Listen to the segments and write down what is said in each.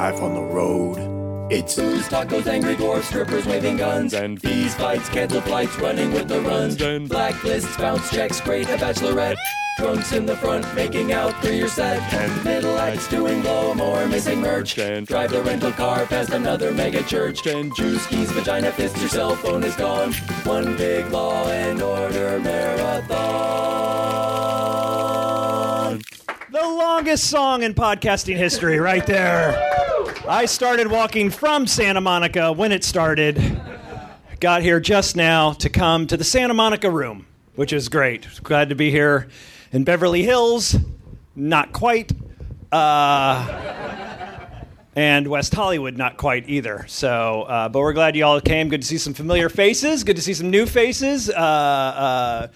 life on the road. It's Booze, tacos, angry dwarfs, strippers waving guns, And- fees, fights, cancel flights, running with the runs, And- blacklists, bounce checks, great a bachelorette. Drunks in the front, making out through your set. And- middle acts doing blow more, missing merch. And- Drive the rental car past another mega church. And- juice keys, vagina fist, your cell phone is gone. One big law and order marathon. The longest song in podcasting history, right there. I started walking from Santa Monica when it started. Got here just now to come to the Santa Monica room, which is great. Glad to be here in Beverly Hills. Not quite. Uh, and West Hollywood, not quite either. So, uh, but we're glad you all came. Good to see some familiar faces. Good to see some new faces. Uh, uh,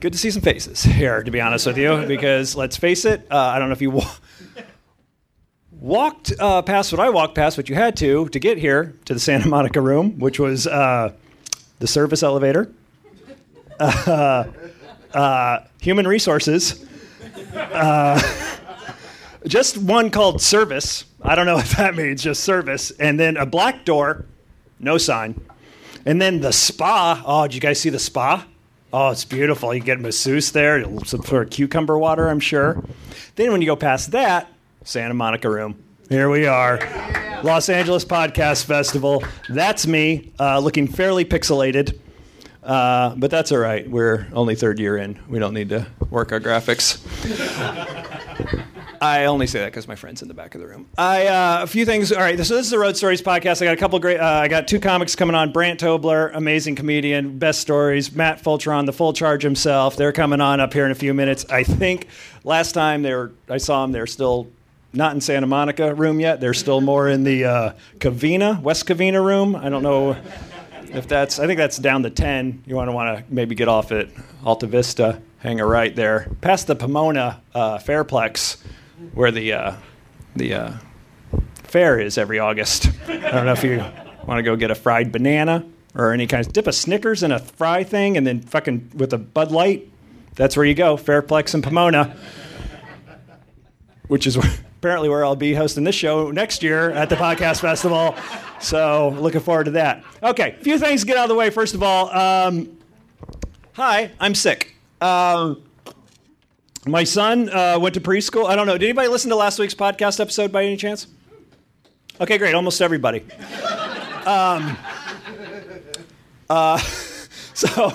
good to see some faces here, to be honest with you, because let's face it, uh, I don't know if you wa- walked uh, past what I walked past, what you had to to get here to the Santa Monica room, which was uh, the service elevator, uh, uh, human resources, uh, just one called service. I don't know what that means, just service, and then a black door, no sign. And then the spa. Oh, did you guys see the spa? Oh, it's beautiful. You get masseuse there, some sort of cucumber water, I'm sure. Then when you go past that, Santa Monica room. Here we are. Los Angeles Podcast Festival. That's me, uh, looking fairly pixelated. Uh, but that's all right. We're only third year in. We don't need to work our graphics. I only say that because my friend's in the back of the room. I uh, a few things. All right, so this is the Road Stories podcast. I got a couple great. Uh, I got two comics coming on. Brandt Tobler, amazing comedian, best stories. Matt Fulchiron, the full charge himself. They're coming on up here in a few minutes. I think last time they were, I saw them. They're still not in Santa Monica room yet. They're still more in the uh, Covina, West Covina room. I don't know if that's. I think that's down to ten. You want to want to maybe get off at Alta Vista, hang a right there, past the Pomona uh, Fairplex where the uh, the uh, fair is every August. I don't know if you want to go get a fried banana or any kind of dip a Snickers in a fry thing and then fucking with a Bud Light. That's where you go, Fairplex and Pomona, which is where, apparently where I'll be hosting this show next year at the podcast festival. So looking forward to that. Okay, a few things to get out of the way. First of all, um, hi, I'm sick. Um, my son uh, went to preschool. I don't know. Did anybody listen to last week's podcast episode by any chance? Okay, great. Almost everybody. Um, uh, so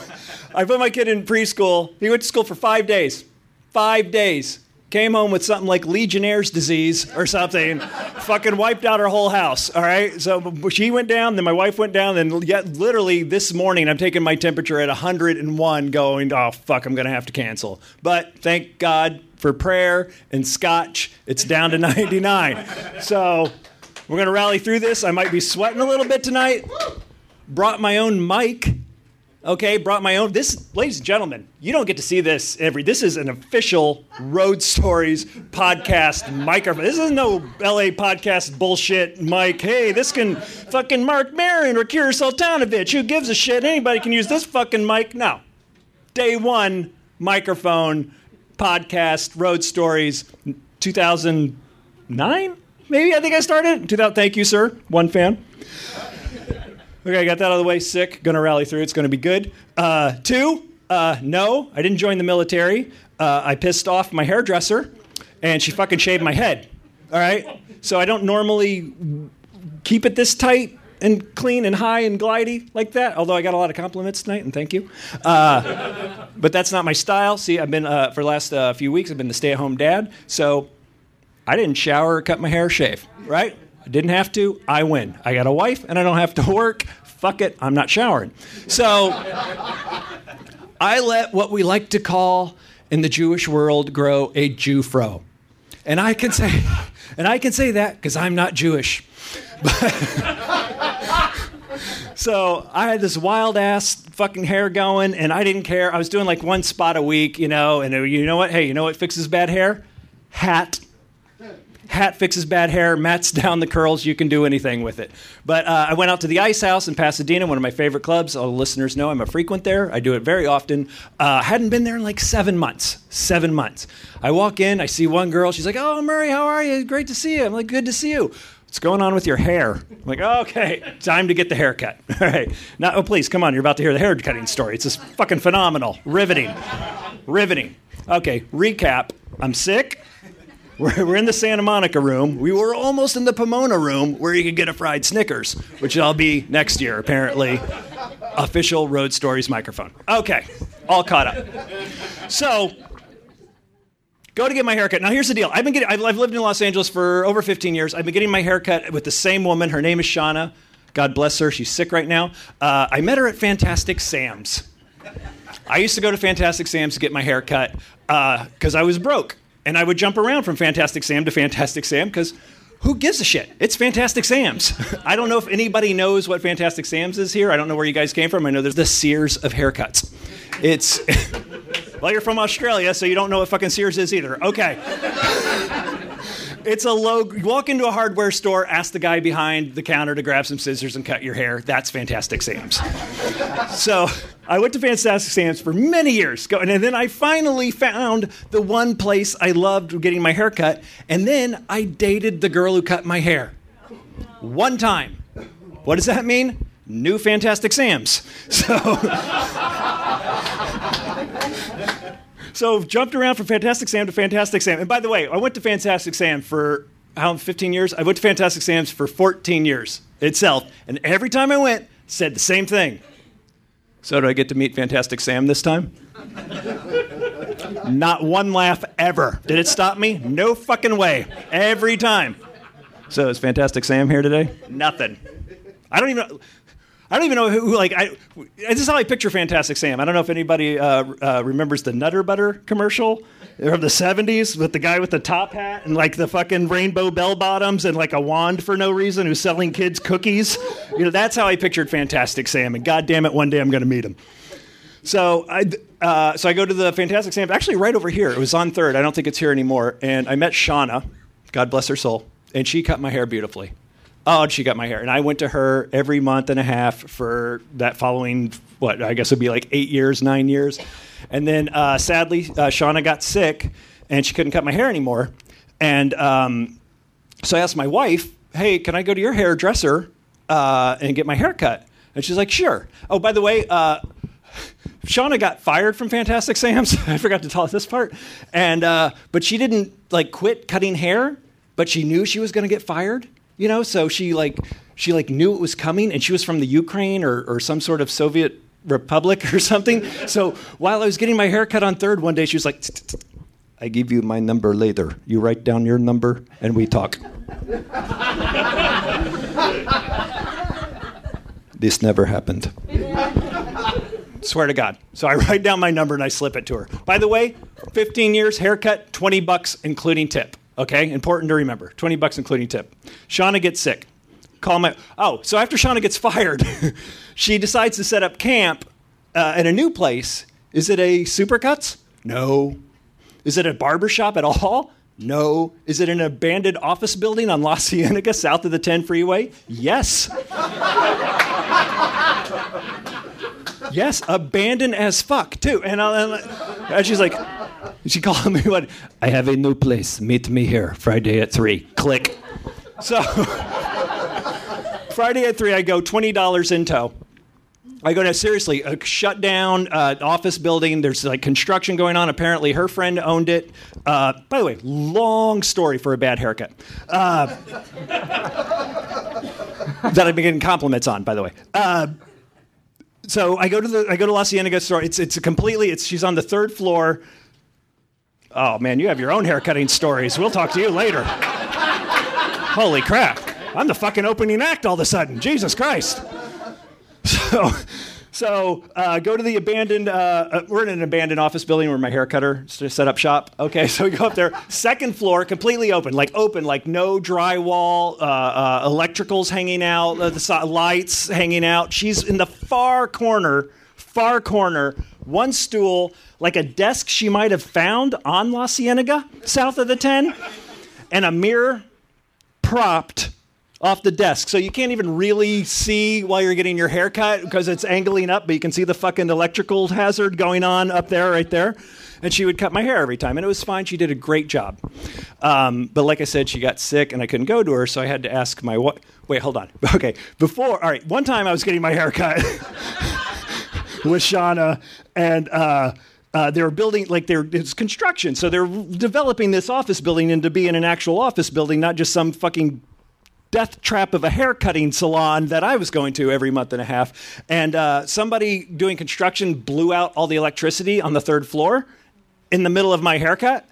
I put my kid in preschool. He went to school for five days. Five days. Came home with something like Legionnaire's disease or something. fucking wiped out our whole house. All right. So she went down, then my wife went down, and yet literally this morning I'm taking my temperature at 101, going, oh fuck, I'm gonna have to cancel. But thank God for prayer and scotch, it's down to 99. So we're gonna rally through this. I might be sweating a little bit tonight. Brought my own mic. Okay, brought my own. This, ladies and gentlemen, you don't get to see this every. This is an official Road Stories podcast microphone. This is no LA podcast bullshit mic. Hey, this can fucking Marc Maron or Kira Soltanovich. Who gives a shit? Anybody can use this fucking mic. No, day one microphone podcast Road Stories, 2009. Maybe I think I started. 2000. Thank you, sir. One fan. Okay, I got that out of the way. Sick. Gonna rally through. It's gonna be good. Uh, two, uh, no, I didn't join the military. Uh, I pissed off my hairdresser, and she fucking shaved my head. All right. So I don't normally keep it this tight and clean and high and glidey like that. Although I got a lot of compliments tonight, and thank you. Uh, but that's not my style. See, I've been uh, for the last uh, few weeks. I've been the stay-at-home dad, so I didn't shower, or cut my hair, shave. Right? I didn't have to. I win. I got a wife, and I don't have to work. Fuck it. I'm not showering. So I let what we like to call in the Jewish world grow a Jew-fro, and I can say, and I can say that because I'm not Jewish. So I had this wild ass fucking hair going, and I didn't care. I was doing like one spot a week, you know. And you know what? Hey, you know what fixes bad hair? Hat. Hat fixes bad hair. Mats down the curls. You can do anything with it. But uh, I went out to the Ice House in Pasadena, one of my favorite clubs. All the listeners know I'm a frequent there. I do it very often. Uh, hadn't been there in like seven months. Seven months. I walk in. I see one girl. She's like, "Oh, Murray, how are you? Great to see you." I'm like, "Good to see you." What's going on with your hair? I'm like, okay, time to get the haircut. All right. Now, oh, please, come on. You're about to hear the hair cutting story. It's just fucking phenomenal. Riveting. Riveting. Okay, recap. I'm sick. We're, we're in the Santa Monica room. We were almost in the Pomona room where you could get a fried Snickers, which I'll be next year, apparently. Official Road Stories microphone. Okay, all caught up. So, go to get my haircut. Now, here's the deal. I've been getting. I've, I've lived in Los Angeles for over 15 years. I've been getting my haircut with the same woman. Her name is Shauna. God bless her. She's sick right now. Uh, I met her at Fantastic Sam's. I used to go to Fantastic Sam's to get my hair cut because I was broke. And I would jump around from Fantastic Sam to Fantastic Sam because who gives a shit? It's Fantastic Sam's. I don't know if anybody knows what Fantastic Sam's is here. I don't know where you guys came from. I know there's the Sears of haircuts. It's, well, you're from Australia, so you don't know what fucking Sears is either. Okay. It's a low. Walk into a hardware store, ask the guy behind the counter to grab some scissors and cut your hair. That's Fantastic Sam's. so I went to Fantastic Sam's for many years, and then I finally found the one place I loved getting my hair cut, and then I dated the girl who cut my hair. One time. What does that mean? New Fantastic Sam's. So. So I've jumped around from Fantastic Sam to Fantastic Sam. And by the way, I went to Fantastic Sam for how 15 years? I went to Fantastic Sam's for 14 years itself. And every time I went, said the same thing. So do I get to meet Fantastic Sam this time? Not one laugh ever. Did it stop me? No fucking way. Every time. So is Fantastic Sam here today? Nothing. I don't even. I don't even know who, like, I, this is how I picture Fantastic Sam. I don't know if anybody uh, uh, remembers the Nutter Butter commercial from the 70s with the guy with the top hat and, like, the fucking rainbow bell bottoms and, like, a wand for no reason who's selling kids cookies. You know, that's how I pictured Fantastic Sam. And God damn it, one day I'm going to meet him. So I, uh, so I go to the Fantastic Sam, actually right over here. It was on Third. I don't think it's here anymore. And I met Shauna, God bless her soul, and she cut my hair beautifully. Oh, she got my hair. And I went to her every month and a half for that following, what, I guess would be like eight years, nine years. And then uh, sadly, uh, Shauna got sick and she couldn't cut my hair anymore. And um, so I asked my wife, hey, can I go to your hairdresser uh, and get my hair cut? And she's like, sure. Oh, by the way, uh, Shauna got fired from Fantastic Sam's. I forgot to tell this part. And, uh, but she didn't like quit cutting hair, but she knew she was going to get fired you know so she like she like knew it was coming and she was from the ukraine or, or some sort of soviet republic or something. So while i was getting my hair cut on third one day she was like i give you my number later. You write down your number and we talk. This never happened. Swear to god. So i write down my number and i slip it to her. By the way 15 years haircut 20 bucks including tip Okay, important to remember. 20 bucks including tip. Shauna gets sick. Call my Oh, so after Shauna gets fired, she decides to set up camp uh, at a new place. Is it a Supercuts? No. Is it a barbershop at all? No. Is it an abandoned office building on La Cienega south of the 10 freeway? Yes. yes, abandoned as fuck, too. And, uh, and she's like, she called me, what? I have a new place. Meet me here Friday at 3. Click. So, Friday at 3, I go $20 in tow. I go to seriously a shut down uh, office building. There's like construction going on. Apparently, her friend owned it. Uh, by the way, long story for a bad haircut. Uh, that I've been getting compliments on, by the way. Uh, so I go to the I go to La Cienega store. It's it's a completely. It's she's on the third floor. Oh man, you have your own haircutting stories. We'll talk to you later. Holy crap! I'm the fucking opening act all of a sudden. Jesus Christ. So, so uh, go to the abandoned. Uh, uh, we're in an abandoned office building where my hair cutter set up shop. Okay, so we go up there, second floor, completely open, like open, like no drywall, uh, uh, electricals hanging out, uh, the lights hanging out. She's in the far corner, far corner, one stool, like a desk she might have found on La Cienega, south of the 10, and a mirror propped off the desk. So you can't even really see while you're getting your hair cut because it's angling up, but you can see the fucking electrical hazard going on up there, right there. And she would cut my hair every time, and it was fine. She did a great job. Um, but like I said, she got sick, and I couldn't go to her, so I had to ask my what. Wait, hold on. Okay, before, all right, one time I was getting my hair cut with Shauna, and uh, uh, they were building like they're it's construction, so they're developing this office building into being an actual office building, not just some fucking death trap of a hair cutting salon that I was going to every month and a half. And uh, somebody doing construction blew out all the electricity on the third floor in the middle of my haircut.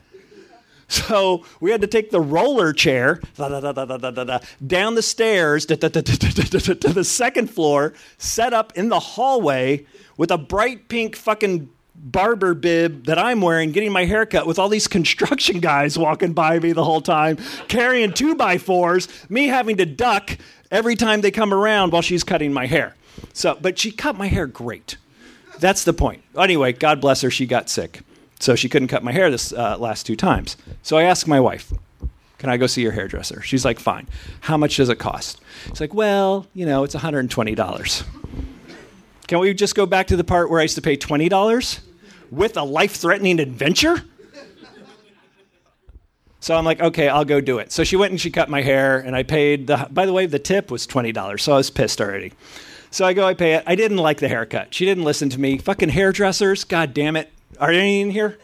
So we had to take the roller chair down the stairs to the second floor, set up in the hallway with a bright pink fucking barber bib that I'm wearing, getting my hair cut with all these construction guys walking by me the whole time, carrying two by fours, me having to duck every time they come around while she's cutting my hair. So, but she cut my hair great. That's the point. Anyway, God bless her, she got sick. So she couldn't cut my hair this uh, last two times. So I asked my wife, Can I go see your hairdresser? She's like, Fine. How much does it cost? She's like, Well, you know, it's $120. Can we just go back to the part where I used to pay $20 with a life threatening adventure? So I'm like, okay, I'll go do it. So she went and she cut my hair, and I paid the. By the way, the tip was twenty dollars, so I was pissed already. So I go, I pay it. I didn't like the haircut. She didn't listen to me. Fucking hairdressers, god damn it. Are there any in here?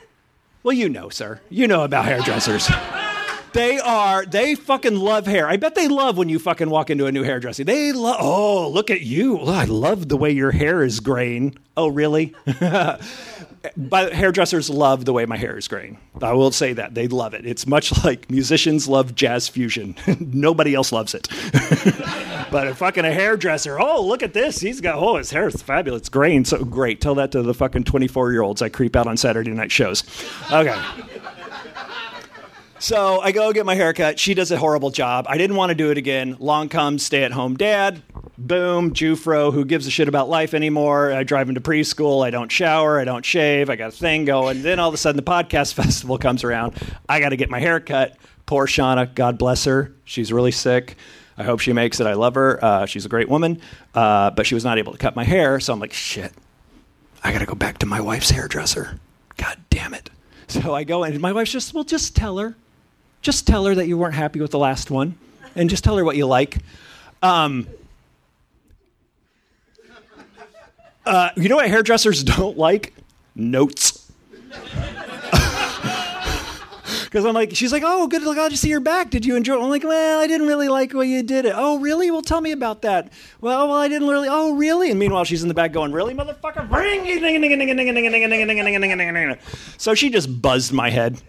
Well, you know, sir. You know about hairdressers. They are, they fucking love hair. I bet they love when you fucking walk into a new hairdresser. They love, oh, look at you. I love the way your hair is graying. Oh, really? but hairdressers love the way my hair is graying. I will say that. They love it. It's much like musicians love jazz fusion. Nobody else loves it. but a fucking a hairdresser, oh, look at this. He's got, oh, his hair is fabulous. It's graying so great. Tell that to the fucking 24 year olds I creep out on Saturday night shows. Okay. So I go get my haircut. She does a horrible job. I didn't want to do it again. Long comes stay at home dad. Boom, Jufro, who gives a shit about life anymore. I drive him to preschool. I don't shower. I don't shave. I got a thing going. Then all of a sudden, the podcast festival comes around. I got to get my hair cut. Poor Shauna, God bless her. She's really sick. I hope she makes it. I love her. Uh, she's a great woman. Uh, but she was not able to cut my hair. So I'm like, shit, I got to go back to my wife's hairdresser. God damn it. So I go and my wife's just, well, just tell her just tell her that you weren't happy with the last one and just tell her what you like. Um, uh, you know what hairdressers don't like? Notes. Because I'm like, she's like, oh, good, glad to see your back. Did you enjoy it? I'm like, well, I didn't really like the way you did it. Oh, really? Well, tell me about that. Well, well, I didn't really. Oh, really? And meanwhile, she's in the back going, really, motherfucker? Bringing it. So she just buzzed my head.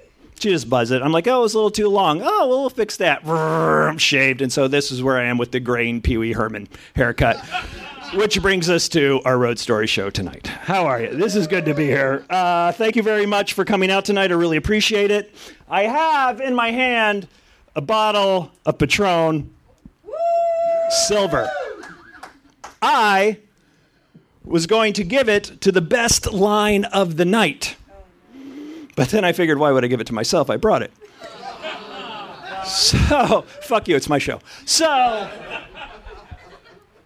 She just buzzed it. I'm like, oh, it was a little too long. Oh, well, we'll fix that. I'm shaved. And so this is where I am with the grain Pee Wee Herman haircut. Which brings us to our road story show tonight. How are you? This is good to be here. Uh, thank you very much for coming out tonight. I really appreciate it. I have in my hand a bottle of Patron Silver. I was going to give it to the best line of the night. But then I figured, why would I give it to myself? I brought it. So, fuck you, it's my show. So,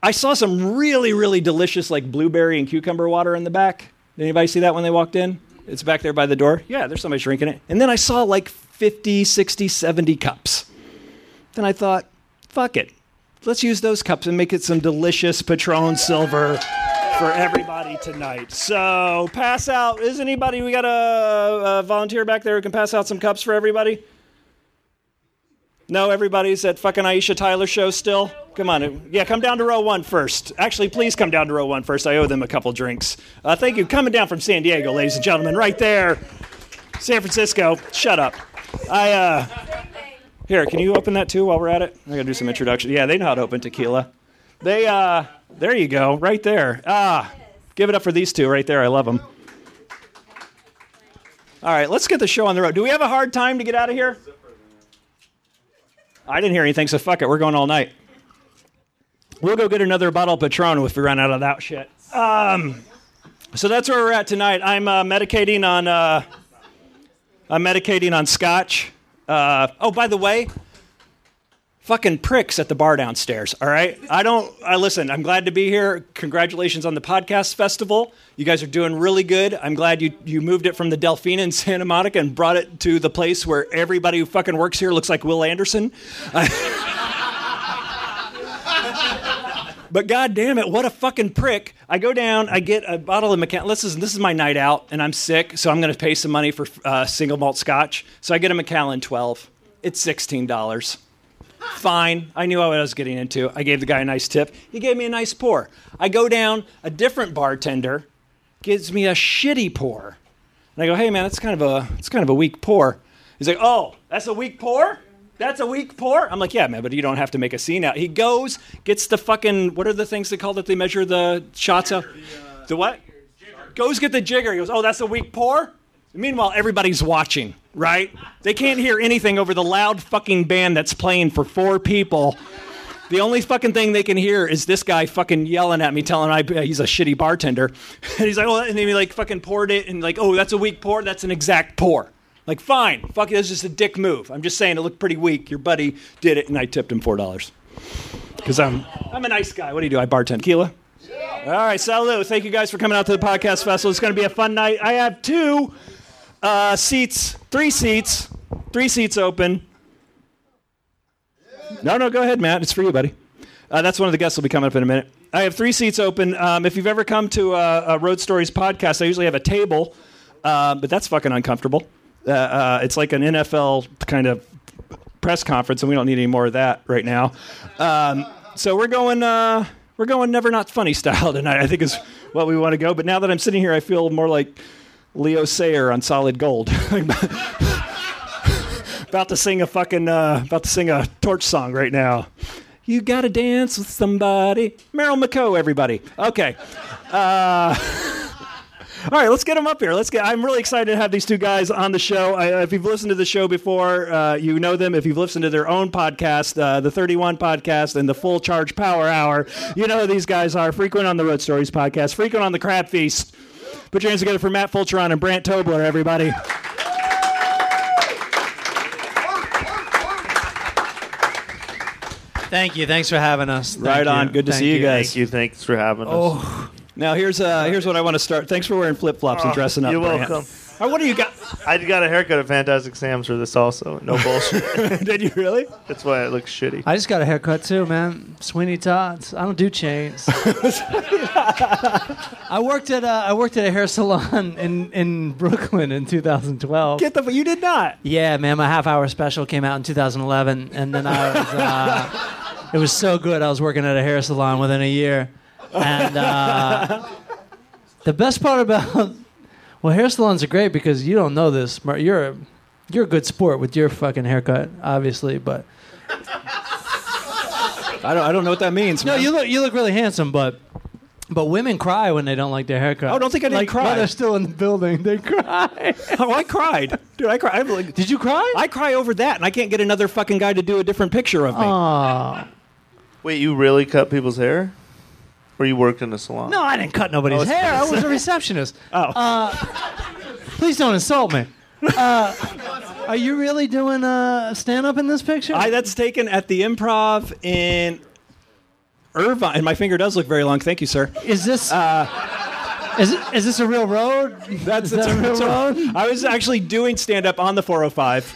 I saw some really, really delicious, like blueberry and cucumber water in the back. Did anybody see that when they walked in? It's back there by the door. Yeah, there's somebody drinking it. And then I saw like 50, 60, 70 cups. Then I thought, fuck it. Let's use those cups and make it some delicious Patron Silver for everybody tonight. So pass out. Is anybody? We got a, a, volunteer back there who can pass out some cups for everybody. No, everybody's at fucking Aisha Tyler show still. Come on, yeah, come down to row one first. Actually, please come down to row one first. I owe them a couple drinks. Uh, thank you. Coming down from San Diego, ladies and gentlemen, right there. San Francisco. Shut up. I uh, here. Can you open that too while we're at it? I gotta do some introduction. Yeah, they know how to open tequila. They uh there you go, right there. Ah, give it up for these two right there. I love them. All right, let's get the show on the road. Do we have a hard time to get out of here? I didn't hear anything, so fuck it. We're going all night. We'll go get another bottle of Patron if we run out of that shit. Um, so that's where we're at tonight. I'm uh, medicating on. Uh, I'm medicating on scotch. Uh, oh, by the way, fucking pricks at the bar downstairs. All right, I don't. I listen. I'm glad to be here. Congratulations on the podcast festival. You guys are doing really good. I'm glad you you moved it from the Delfina in Santa Monica and brought it to the place where everybody who fucking works here looks like Wil Anderson. But god damn it, what a fucking prick. I go down, I get a bottle of Macallan. This is, this is my night out, and I'm sick, so I'm going to pay some money for uh, single malt scotch. So I get a Macallan 12. It's $16. Fine. I knew what I was getting into. I gave the guy a nice tip. He gave me a nice pour. I go down, a different bartender gives me a shitty pour. And I go, hey man, that's kind of a, it's kind of a weak pour. He's like, oh, that's a weak pour? That's a weak pour? I'm like, yeah, man, but you don't have to make a scene out. He goes, gets the fucking, what are the things they call that they measure the shots of? The what? Goes get the jigger. He goes, oh, that's a weak pour? Meanwhile, everybody's watching, right? They can't hear anything over the loud fucking band that's playing for four people. The only fucking thing they can hear is this guy fucking yelling at me, telling I he's a shitty bartender. And he's like, oh, and then he like fucking poured it, and like, oh, that's a weak pour. That's an exact pour. Like, fine, fuck it, that's just a dick move. I'm just saying it looked pretty weak. Your buddy did it, and I tipped him four dollars. Because I'm I'm a nice guy. What do you do? I bartend tequila. All right, salut. Thank you guys for coming out to the podcast festival. It's going to be a fun night. I have two uh, seats, three seats, three seats open. No, no, go ahead, Matt. It's for you, buddy. Uh, that's one of the guests will be coming up in a minute. I have three seats open. Um, if you've ever come to a, a Road Stories podcast, I usually have a table, uh, but that's fucking uncomfortable. Uh, uh, it's like an NFL kind of press conference, and we don't need any more of that right now. Um, so we're going, uh, we're going never not funny style tonight. I think is what we want to go. But now that I'm sitting here, I feel more like Leo Sayer on Solid Gold. about to sing a fucking, uh, about to sing a torch song right now. You gotta dance with somebody. Meryl McCoe, everybody. Okay. Uh, all right, let's get them up here. Let's get. I'm really excited to have these two guys on the show. I, if you've listened to the show before, uh, you know them. If you've listened to their own podcast, uh, the 31 podcast and the Full Charge Power Hour, you know who these guys are. Frequent on the Road Stories podcast, frequent on the Crab Feast. Put your hands together for Matt Fulchiron and Brandt Tobler, everybody. Thank you. Thanks for having us. Thank Right on. you. Good to Thank see you guys. Thank you. Thanks for having us. Oh, Now here's uh, here's what I want to start. Thanks for wearing flip flops and Oh, dressing up. you're Brandt. Welcome. Uh, what do you got? I got a haircut at Fantastic Sam's for this also. No bullshit. Did you really? That's why it looks shitty. I just got a haircut too, man. Sweeney Todd's. I don't do chains. I worked at a, I worked at a hair salon in, in Brooklyn in 2012. Get the. You did not. Yeah, man. My half hour special came out in 2011, and then I was. Uh, it was so good. I was working at a hair salon within a year, and uh, the best part about well, hair salons are great because you don't know this. Mar- You're a, you're a good sport with your fucking haircut, obviously, but I don't. I don't know what that means. no, man. you look you look really handsome, but. But women cry when they don't like their haircut. Oh, don't think I didn't like, cry. While they're still in the building, they cry. Oh, I cried, dude. I cried. I'm like, Did you cry? I cry over that, and I can't get another fucking guy to do a different picture of me. Aw. Wait, you really cut people's hair? Or you worked in a salon? No, I didn't cut nobody's I was hair. I was a receptionist. oh, Please don't insult me. Uh, are you really doing uh, stand up in this picture? I, that's taken at the Improv in Irvine, and my finger does look very long. Thank you, sir. is this uh, is it- is this a real road? That's, Is that a real road? I was actually doing stand up on the 405.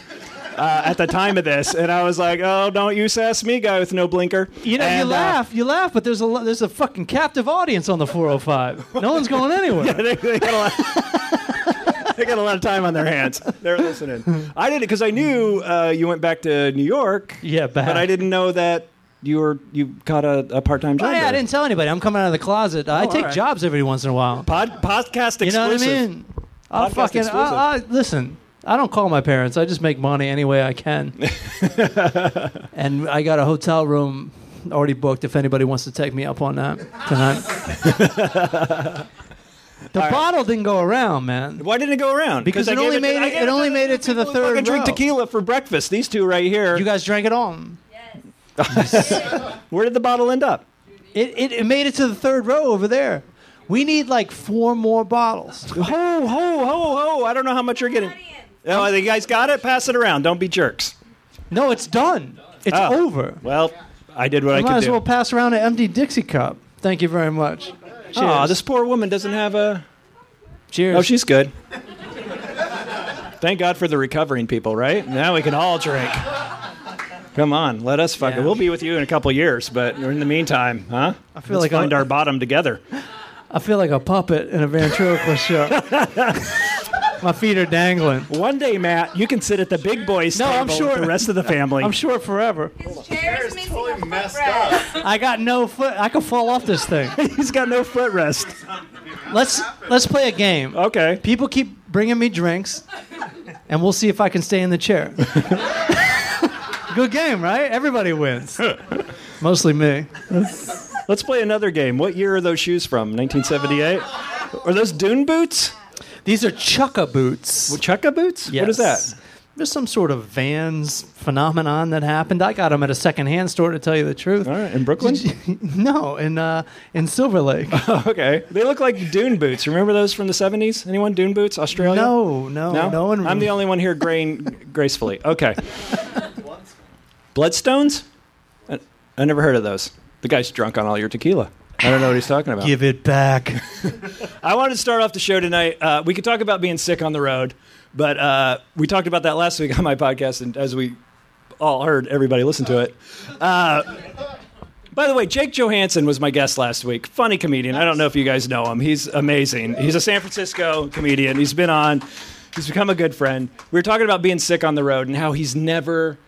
Uh, at the time of this, and I was like, "Oh, don't you sass me, guy with no blinker." You know, you And, uh, laugh, you laugh, but there's a there's a fucking captive audience on the 405. No one's going anywhere. they, they got a lot. they got a lot of time on their hands. They're listening. I did it because I knew uh, you went back to New York. Yeah, back. but I didn't know that you were you got a, a part time job. Oh, yeah, I didn't tell anybody. I'm coming out of the closet. I Oh, take all right. jobs every once in a while. Pod, podcast exclusive. You know what I mean? I'll Podcast fucking. I, I, listen. I don't call my parents. I just make money any way I can. and I got a hotel room already booked. If anybody wants to take me up on that tonight. the bottle didn't go around, man. Why didn't it go around? Because I it gave only to- made I it- gave it only to made it to the people who third fucking drink row. tequila for breakfast. These two right here. You guys drank it all. Where did the bottle end up? It, it, it made it to the third row over there. We need like four more bottles. Ho ho ho ho! I don't know how much you're getting. Oh, you guys got it. Pass it around. Don't be jerks. No, it's done. It's Oh. over. Well, I did what I might could as do. well pass around an empty Dixie cup. Thank you very much. Cheers. Aw, this poor woman doesn't have a. Cheers. Oh, she's good. Thank God for the recovering people, right? Now we can all drink. Come on, let us fuck it. Yeah. We'll be with you in a couple years, but in the meantime, huh? I feel Let's like find I'm- our bottom together. I feel like a puppet in a ventriloquist show. My feet are dangling. One day, Matt, you can sit at the big boys No, table I'm sure- with the rest of the family. I'm short forever. Chair's missing a footrest. I got no foot. I could fall off this thing. He's got no footrest. Let's let's play a game. Okay. People keep bringing me drinks, and we'll see if I can stay in the chair. Good game, right? Everybody wins. Mostly me. Let's play another game. What year are those shoes from? 1978? Are those Dune boots? These are chukka boots. Chukka boots? What is that? There's some sort of Vans phenomenon that happened. I got them at a secondhand store, to tell you the truth. All right, in Brooklyn? No, in uh, in Silver Lake. okay. They look like Dune boots. Remember those from the 70s? Anyone? Dune boots? Australia? no, no, No? no, one. I'm the only one here graying gracefully. Okay. Bloodstones? I, I never heard of those. The guy's drunk on all your tequila. I don't know what he's talking about. Give it back. I wanted to start off the show tonight. Uh, we could talk about being sick on the road, but uh, we talked about that last week on my podcast, and as we all heard, everybody listened to it. Uh, by the way, Jake Johannsen was my guest last week. Funny comedian. I don't know if you guys know him. He's amazing. He's a San Francisco comedian. He's been on. He's become a good friend. We were talking about being sick on the road and how he's never,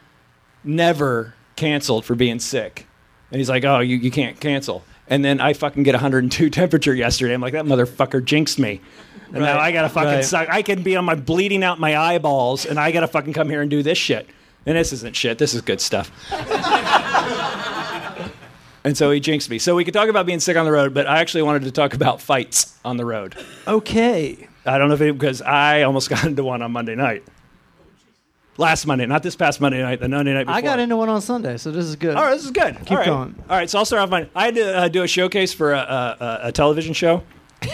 never canceled for being sick. And he's like, "Oh, you, you can't cancel." And then I fucking get 102 temperature yesterday. I'm like, that motherfucker jinxed me. And now I gotta fucking right. suck. I can be on my bleeding out my eyeballs, and I gotta fucking come here and do this shit. And this isn't shit. This is good stuff. and so he jinxed me. So we could talk about being sick on the road, but I actually wanted to talk about fights on the road. okay. I don't know if it because I almost got into one on Monday night. Last Monday, not this past Monday night, the Monday night before. I got into one on Sunday, so this is good. All right, this is good. Keep All right. going. All right, so I'll start off my. I had to uh, do a showcase for a, a, a- television show.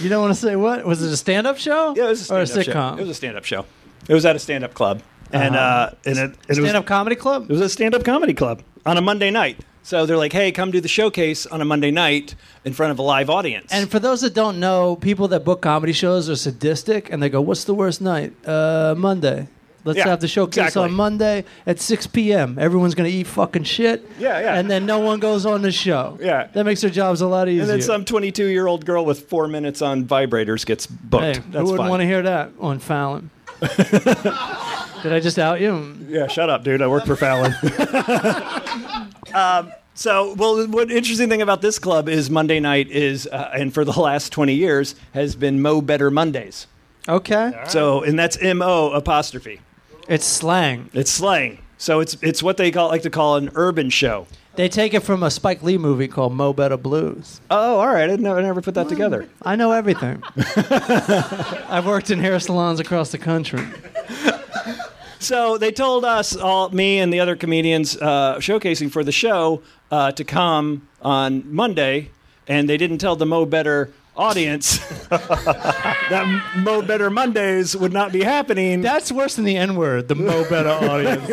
You don't want to say what? Was it a stand-up show? Yeah, it was a or a stand-up show. sitcom. It was a stand-up show. It was at a stand-up club, and Uh-huh. uh, and it, and it a stand-up comedy club. it was a stand-up comedy club on a Monday night. So they're like, "Hey, come do the showcase on a Monday night in front of a live audience." And for those that don't know, people that book comedy shows are sadistic, and they go, "What's the worst night? Uh, Monday. Let's Yeah, have the showcase exactly. on Monday at 6 p.m. Everyone's gonna eat fucking shit. Yeah, yeah. And then no one goes on the show. Yeah. that makes their jobs a lot easier. and then some 22-year-old girl with four minutes on vibrators gets booked. Hey, That's who wouldn't want to hear that on Fallon? Did I just out you? Yeah, shut up, dude. I work for Fallon. um, so, well, what interesting thing about this club is Monday night is, uh, and for the last 20 years, has been Mo Better Mondays. Okay, So, and that's M O apostrophe. It's slang. It's slang. So it's it's what they call like to call an urban show. They take it from a Spike Lee movie called Mo Better Blues. Oh, all right. I never, I never put that together. I know everything. I've worked in hair salons across the country. So they told us all, me and the other comedians uh, showcasing for the show, uh, to come on Monday, and they didn't tell the Mo Better audience that Mo Better Mondays would not be happening. That's worse than the N word, the Mo Better audience.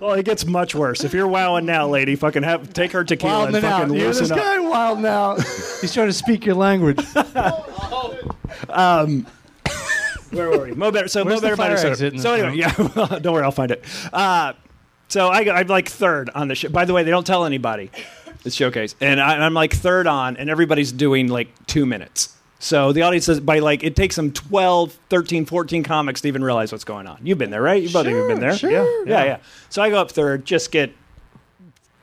well, it gets much worse. If you're wowing now, lady, fucking have take her tequila and Wilding out. fucking You hear loosen this up. guy wild now. He's trying to speak your language. Um, Where were we? Mo Better. So Where's Mo Better fire. So, anyway, yeah. don't worry, I'll find it. Uh, so I, go- I'm like third on the show. By the way, they don't tell anybody the showcase, and I, I'm like third on, and everybody's doing like two minutes. So the audience says by like it takes them 12, 13, 14 comics to even realize what's going on. You've been there, right? You both of you have been there. sure, yeah, yeah, yeah. So I go up third, just get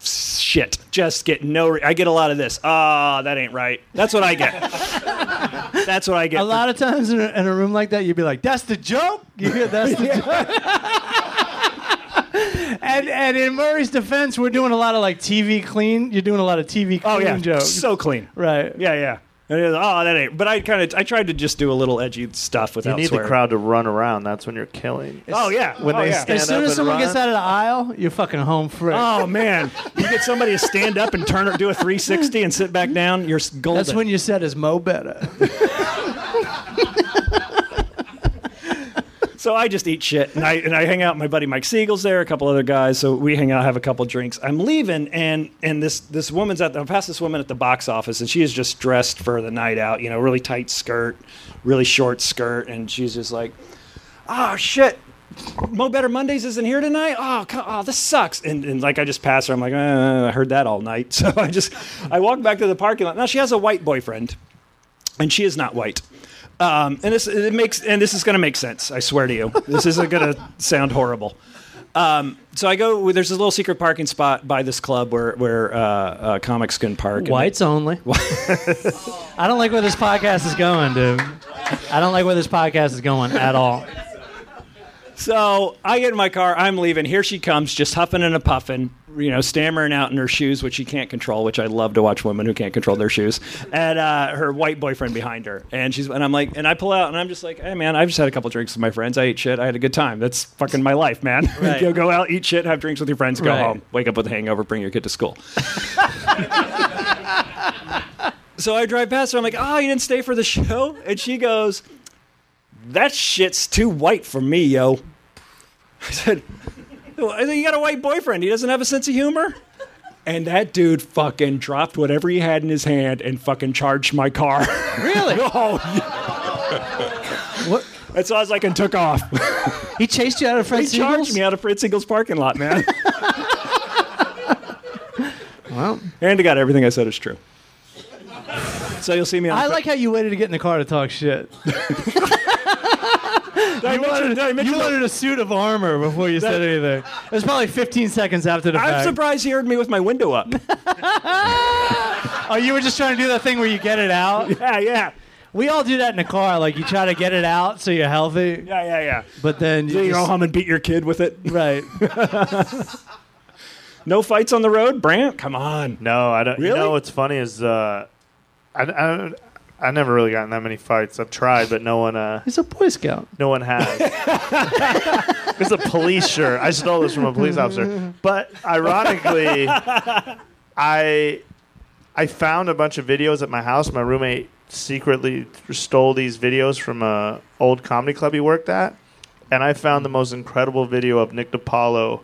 shit, just get no. Re- I get a lot of this. Ah, that ain't right. That's what I get. That's what I get. A lot of times in a, in a room like that, you'd be like, "That's the joke." You hear that's the joke. and and in Murray's defense, we're doing a lot of like TV clean. You're doing a lot of TV oh, clean Oh yeah, jokes, so clean. right? Yeah, yeah. And he goes, oh, that ain't. But I kind of I tried to just do a little edgy stuff You need swearing. the crowd to run around. That's when you're killing. Oh yeah, When oh, they yeah. stand As soon up as someone run. gets out of the aisle, you're fucking home free. Oh man, you get somebody to stand up and turn, do a 360 and sit back down. You're s- golden. That's when you said is Mo better. So I just eat shit and I and I hang out. My buddy Mike Siegel's there, a couple other guys. So we hang out, have a couple drinks. I'm leaving, and and this this woman's at the I pass this woman at the box office, and she is just dressed for the night out. You know, really tight skirt, really short skirt, and she's just like, oh shit. Mo Better Mondays isn't here tonight. Oh, co- oh, this sucks. And, and like I just pass her, I'm like, uh, I heard that all night. So I just I walk back to the parking lot. Now she has a white boyfriend, and she is not white. Um, and this it makes and this is going to make sense. I swear to you, this isn't going to sound horrible. Um, so I go. There's a little secret parking spot by this club where where uh, uh, comics can park. And Whites only. I don't like where this podcast is going, dude. I don't like where this podcast is going at all. So I get in my car. I'm leaving. Here she comes, just huffing and a puffing, you know, stammering out in her shoes, which she can't control. Which I love to watch women who can't control their shoes. And uh, her white boyfriend behind her, and she's and I'm like, and I pull out, and I'm just like, hey man, I've just had a couple drinks with my friends. I ate shit. I had a good time. That's fucking my life, man. Right. go go out, eat shit, have drinks with your friends, go Right. home, wake up with a hangover, bring your kid to school. so I drive past her. I'm like, oh, you didn't stay for the show? And she goes, that shit's too white for me, yo. I said, you got a white boyfriend. He doesn't have a sense of humor. And that dude fucking dropped whatever he had in his hand and fucking charged my car. Really? oh, yeah. What? And so I was like, and took off. He chased you out of Fred he charged Siegel's? me out of Fritz Siegel's parking lot, man. Well, and I got everything I said is true. So you'll see me on I like how you waited to get in the car to talk shit. Did I You wanted, did you wanted a suit of armor before you said anything. It was probably 15 seconds after the I'm fact. surprised he heard me with my window up. Oh, you were just trying to do that thing where you get it out? yeah, yeah. We all do that in the car. Like you try to get it out so you're healthy, Yeah, yeah, yeah. but then So you you go just, home and beat your kid with it. right. No fights on the road, Brandt. Come on. No, I don't. Really? You know what's funny is uh, I, I I never really gotten that many fights. I've tried, but no one uh, He's a Boy Scout. no one has. it's a police shirt. I stole this from a police officer. But ironically, I I found a bunch of videos at my house. My roommate secretly stole these videos from a old comedy club he worked at, and I found the most incredible video of Nick DiPaolo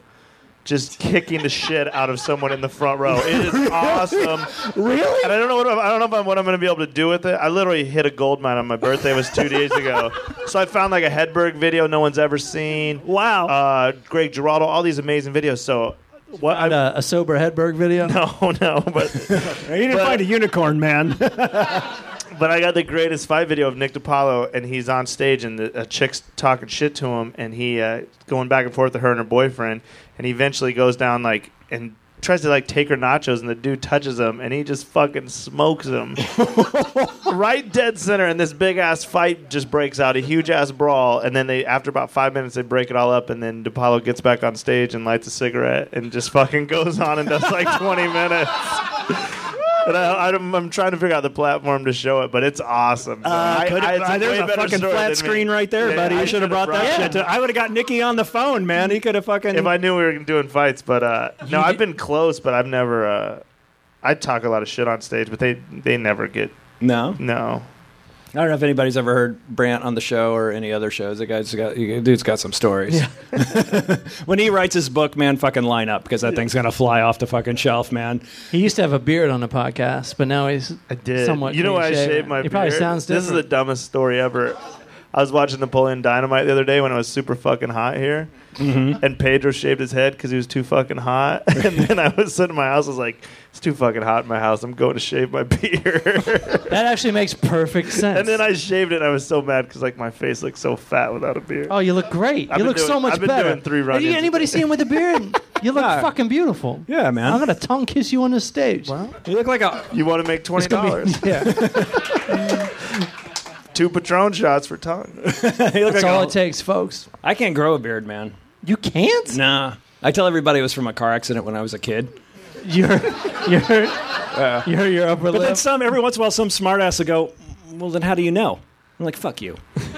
just kicking the shit out of someone in the front row. It is awesome. Really? And I don't know what I'm, I don't know if I'm, what I'm going to be able to do with it. I literally hit a gold mine on my birthday. It was two days ago. So I found like a Hedberg video no one's ever seen. Wow. Uh, Greg Giraldo, all these amazing videos. So what? And I, a, a sober Hedberg video. no, no, but you didn't but- find a unicorn, man. but I got the greatest fight video of Nick DiPaolo, and he's on stage, and the, a chick's talking shit to him, and he uh, going back and forth with her and her boyfriend, and he eventually goes down like and tries to like take her nachos, and the dude touches him, and he just fucking smokes him right dead center, and this big ass fight just breaks out, a huge ass brawl, and then they after about five minutes they break it all up, and then DiPaolo gets back on stage and lights a cigarette, and just fucking goes on and does like twenty minutes. And I, I'm, I'm trying to figure out the platform to show it, but it's awesome. So I- Could- I- uh, there's a fucking flat screen me. right there, Yeah, buddy. I You should have brought that it. shit. To, I would have got Nicky on the phone, man. He could have fucking. If I knew we were doing fights, but uh, no, I've been close, but I've never. Uh, I talk a lot of shit on stage, but they they never get no, no. I don't know if anybody's ever heard Brandt on the show or any other shows. The guy's got, dude's got some stories. when he writes his book, man, fucking line up because that thing's gonna fly off the fucking shelf, man. He used to have a beard on the podcast, but now he's I did. somewhat. you know why I shaved my He beard? probably sounds different. This is the dumbest story ever. I was watching Napoleon Dynamite the other day when it was super fucking hot here, Mm-hmm. and Pedro shaved his head because he was too fucking hot. and then I was sitting in my house, I was like, "It's too fucking hot in my house. I'm going to shave my beard." that actually makes perfect sense. and then I shaved it. and I was so mad because like my face looked so fat without a beard. Oh, you look great. I've you been look so much I've been better. doing three Did run-ins anybody see him with a beard? You look Yeah. fucking beautiful. Yeah, man. I'm gonna tongue kiss you on the stage. You look like a. You want to make twenty dollars? yeah, Two Patron shots for tongue. That's like all a- it takes, folks. I can't grow a beard, man. You can't. Nah. I tell everybody it was from a car accident when I was a kid. your your your your upper But then lip. some every once in a while, some smartass will go, "Well, then how do you know?" I'm like, "Fuck you."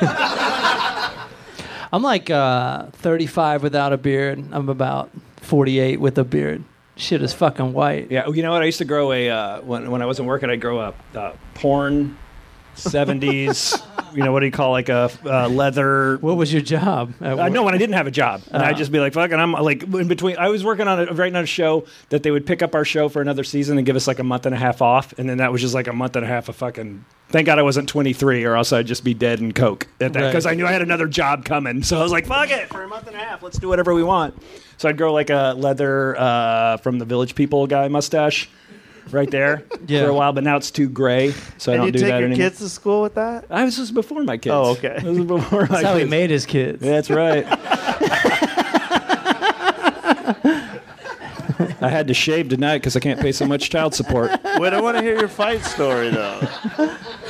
I'm like uh, 35 without a beard. I'm about 48 with a beard. Shit is fucking white. Yeah, you know what? I used to grow a uh, when when I wasn't working. I'd grow a uh, porn, seventies. you know what do you call like a uh, leather? What was your job? I know when I didn't have a job, and Uh. I'd just be like, "Fucking," I'm like in between. I was working on a writing on a show that they would pick up our show for another season and give us like a month and a half off, and then that was just like a month and a half of fucking. Thank God I wasn't 23, or else I'd just be dead in coke at that Right. because I knew I had another job coming. So I was like, "Fuck it, for a month and a half, let's do whatever we want." So I'd grow like a leather uh, from the Village People guy mustache. Right there Yeah. for a while, but now it's too gray, so I and don't do that anymore. you do take that your kids to school with that? I was just before my kids. Oh, okay. This was before my That's how he made his kids. That's right. I had to shave tonight because I can't pay so much child support. Wait, I want to hear your fight story though.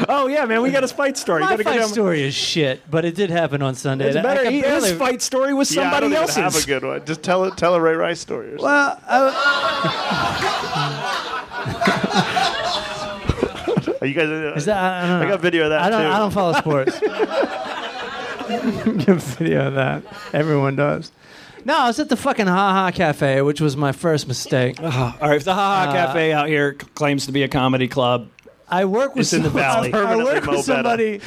Oh yeah, man, we got a fight story. You My gotta fight down- story is shit, but it did happen on Sunday. It's better. could He, barely- his fight story was somebody yeah, I somebody don't even else's. have a good one. Just tell it. Tell a Ray Rice story. Or something. Well, I, Are you guys? uh, is that, I, don't know. I got video of that I don't. too. I don't follow sports. Get video of that. Everyone does. No, I was at the fucking Ha Ha Cafe, which was my first mistake. All right, if the Ha Ha Uh, Cafe out here c- claims to be a comedy club, I work with It's in the valley. I, I work with somebody.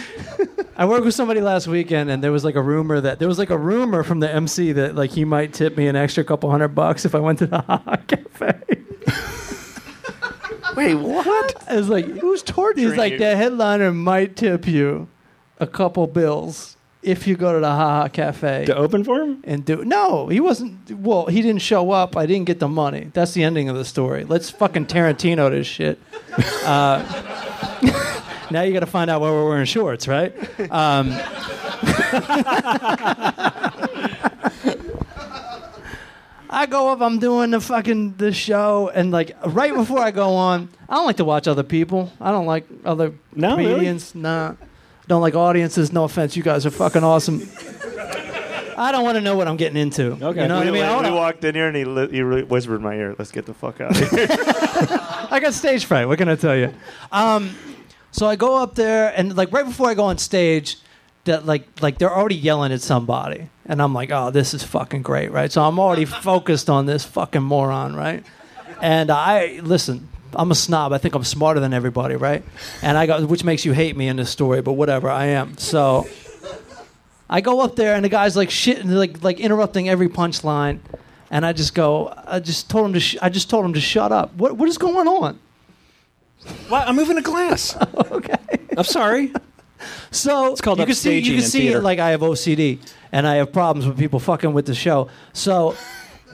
I worked with somebody last weekend, and there was like a rumor that there was like a rumor from the MC that like he might tip me an extra couple hundred bucks if I went to the Ha Ha Cafe. Wait, what? I was like, Who's torturing he's like you? the headliner might tip you a couple bills if you go to the Ha Ha Cafe. to open for him. and do no he wasn't well he didn't show up i didn't get the money that's the ending of the story let's fucking tarantino this shit uh, now you gotta find out why we're wearing shorts right um, i go up i'm doing the fucking the show and like right before i go on i don't like to watch other people i don't like other No, really? comedians nah don't like audiences no offense you guys are fucking awesome I don't want to know what I'm getting into. Okay. You know what I mean? I, we walked in here and he, li- he really whispered in my ear, "Let's get the fuck out of here." I got stage fright. What can I tell you? Um, so I go up there, and like right before I go on stage, that like like they're already yelling at somebody, and I'm like, oh, this is fucking great, right? So I'm already focused on this fucking moron, right? And I listen. I'm a snob. I think I'm smarter than everybody, right? And I got, which makes you hate me in this story, but whatever. I am. So I go up there, and the guy's like shit, and like like interrupting every punchline, and I just go, I just told him to, sh- I just told him to shut up. What what is going on? What? I'm moving a glass. Okay. I'm sorry. So It's called you can see you can see like I have OCD and I have problems with people fucking with the show. So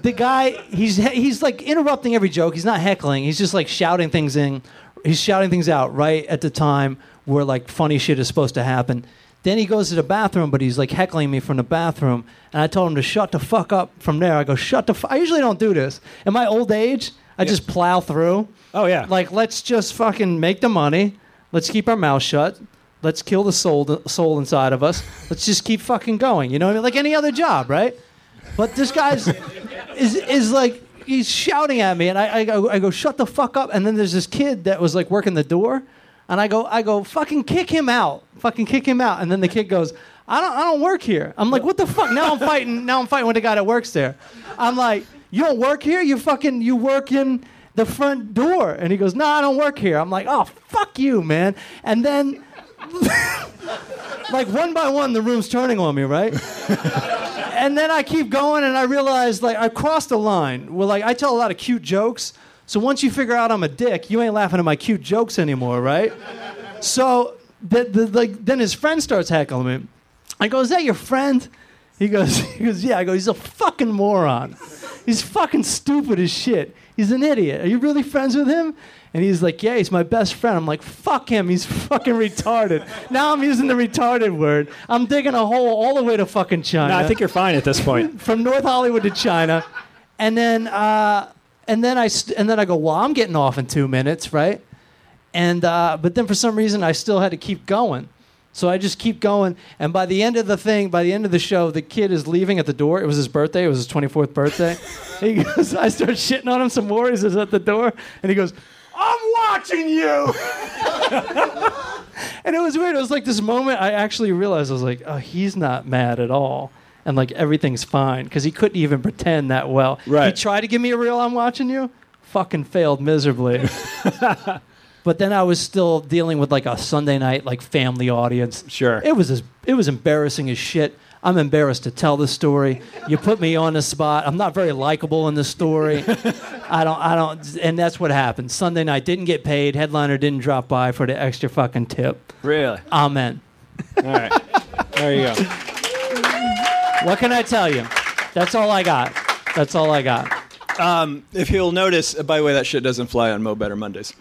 the guy he's he's like interrupting every joke. He's not heckling. He's just like shouting things in. He's shouting things out right at the time where like funny shit is supposed to happen. Then he goes to the bathroom, but he's like heckling me from the bathroom, and I told him to shut the fuck up from there. I go, shut the. I usually don't do this. In my old age, I just plow through. Oh yeah. Like, let's just fucking make the money. Let's keep our mouth shut. Let's kill the soul, soul inside of us. Let's just keep fucking going. You know what I mean? Like any other job, right? But this guy's is is like he's shouting at me, and I, I go I go shut the fuck up. And then there's this kid that was like working the door, and I go I go fucking kick him out, fucking kick him out. And then the kid goes. I don't, I don't work here. I'm like, what the fuck? Now I'm fighting. Now I'm fighting with the guy that works there. I'm like, you don't work here. You fucking, you work in the front door. And he goes, no, I don't work here. I'm like, oh, fuck you, man. And then, like one by one, the room's turning on me, right? and then I keep going, and I realize like I crossed a line. Well, like I tell a lot of cute jokes. So once you figure out I'm a dick, you ain't laughing at my cute jokes anymore, right? So the, the, like then his friend starts heckling me. I go, "Is that your friend?" He goes, "He goes, yeah." I go, "He's a fucking moron. He's fucking stupid as shit. He's an idiot. Are you really friends with him?" And he's like, "Yeah, he's my best friend." I'm like, "Fuck him. He's fucking retarded." Now I'm using the retarded word. I'm digging a hole all the way to fucking China no, I think you're fine at this point. from North Hollywood to China, and then uh, and then I st- and then I go, well, I'm getting off in two minutes, right? And uh, but then for some reason I still had to keep going, So I just keep going, and by the end of the thing, by the end of the show, the kid is leaving at the door. It was his birthday. It was his 24th birthday. he goes, I start shitting on him some more. He's at the door, and he goes, "I'm watching you." and it was weird. It was like this moment. I actually realized I was like, "Oh, he's not mad at all." And like everything's fine because he couldn't even pretend that well. Right. He tried to give me a real "I'm watching you," fucking failed miserably. but then I was still dealing with like a Sunday night like family audience. Sure. It was as, it was embarrassing as shit. I'm embarrassed to tell the story. You put me on the spot. I'm not very likable in the story. I don't I don't and that's what happened. Sunday night didn't get paid. Headliner didn't drop by for the extra fucking tip. Really? Amen. All right. There you go. What can I tell you? That's all I got. That's all I got. If you'll notice, by the way, that shit doesn't fly on Mo Better Mondays.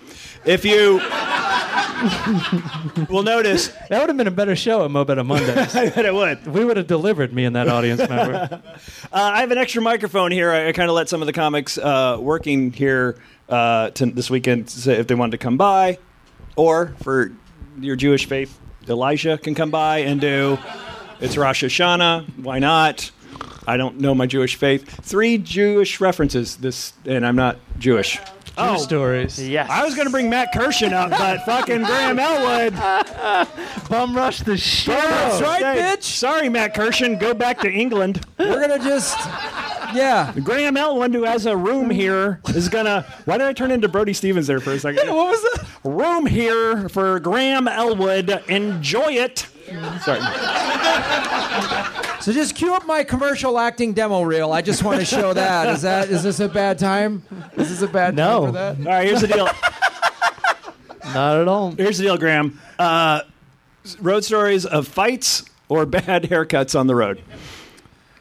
If you will notice, That would have been a better show at Better Mondays. I bet it would. we would have delivered me and that audience member. Uh, I have an extra microphone here. I, I kind of let some of the comics uh, working here uh, to, this weekend say if they wanted to come by, or for your Jewish faith, Elijah can come by and do. It's Rosh Hashanah. Why not? I don't know my Jewish faith. Three Jewish references. This, and I'm not Jewish. True oh. stories. Yes. I was going to bring Matt Kirshen up, but fucking Graham Elwood. Bum rush the shit. That's right, Hey, bitch. Sorry, Matt Kirshen. Go back to England. We're gonna just, yeah. Graham Elwood, who has a room here, is gonna. Why did I turn into Brody Stevens there for a second? What was that? room here for Graham Elwood. Enjoy it. Sorry. So just cue up my commercial acting demo reel. I just want to show that. Is that is this a bad time? Is this a bad No. time for that? All right, here's the deal. Not at all. Here's the deal, Graham. Uh, road stories of fights or bad haircuts on the road.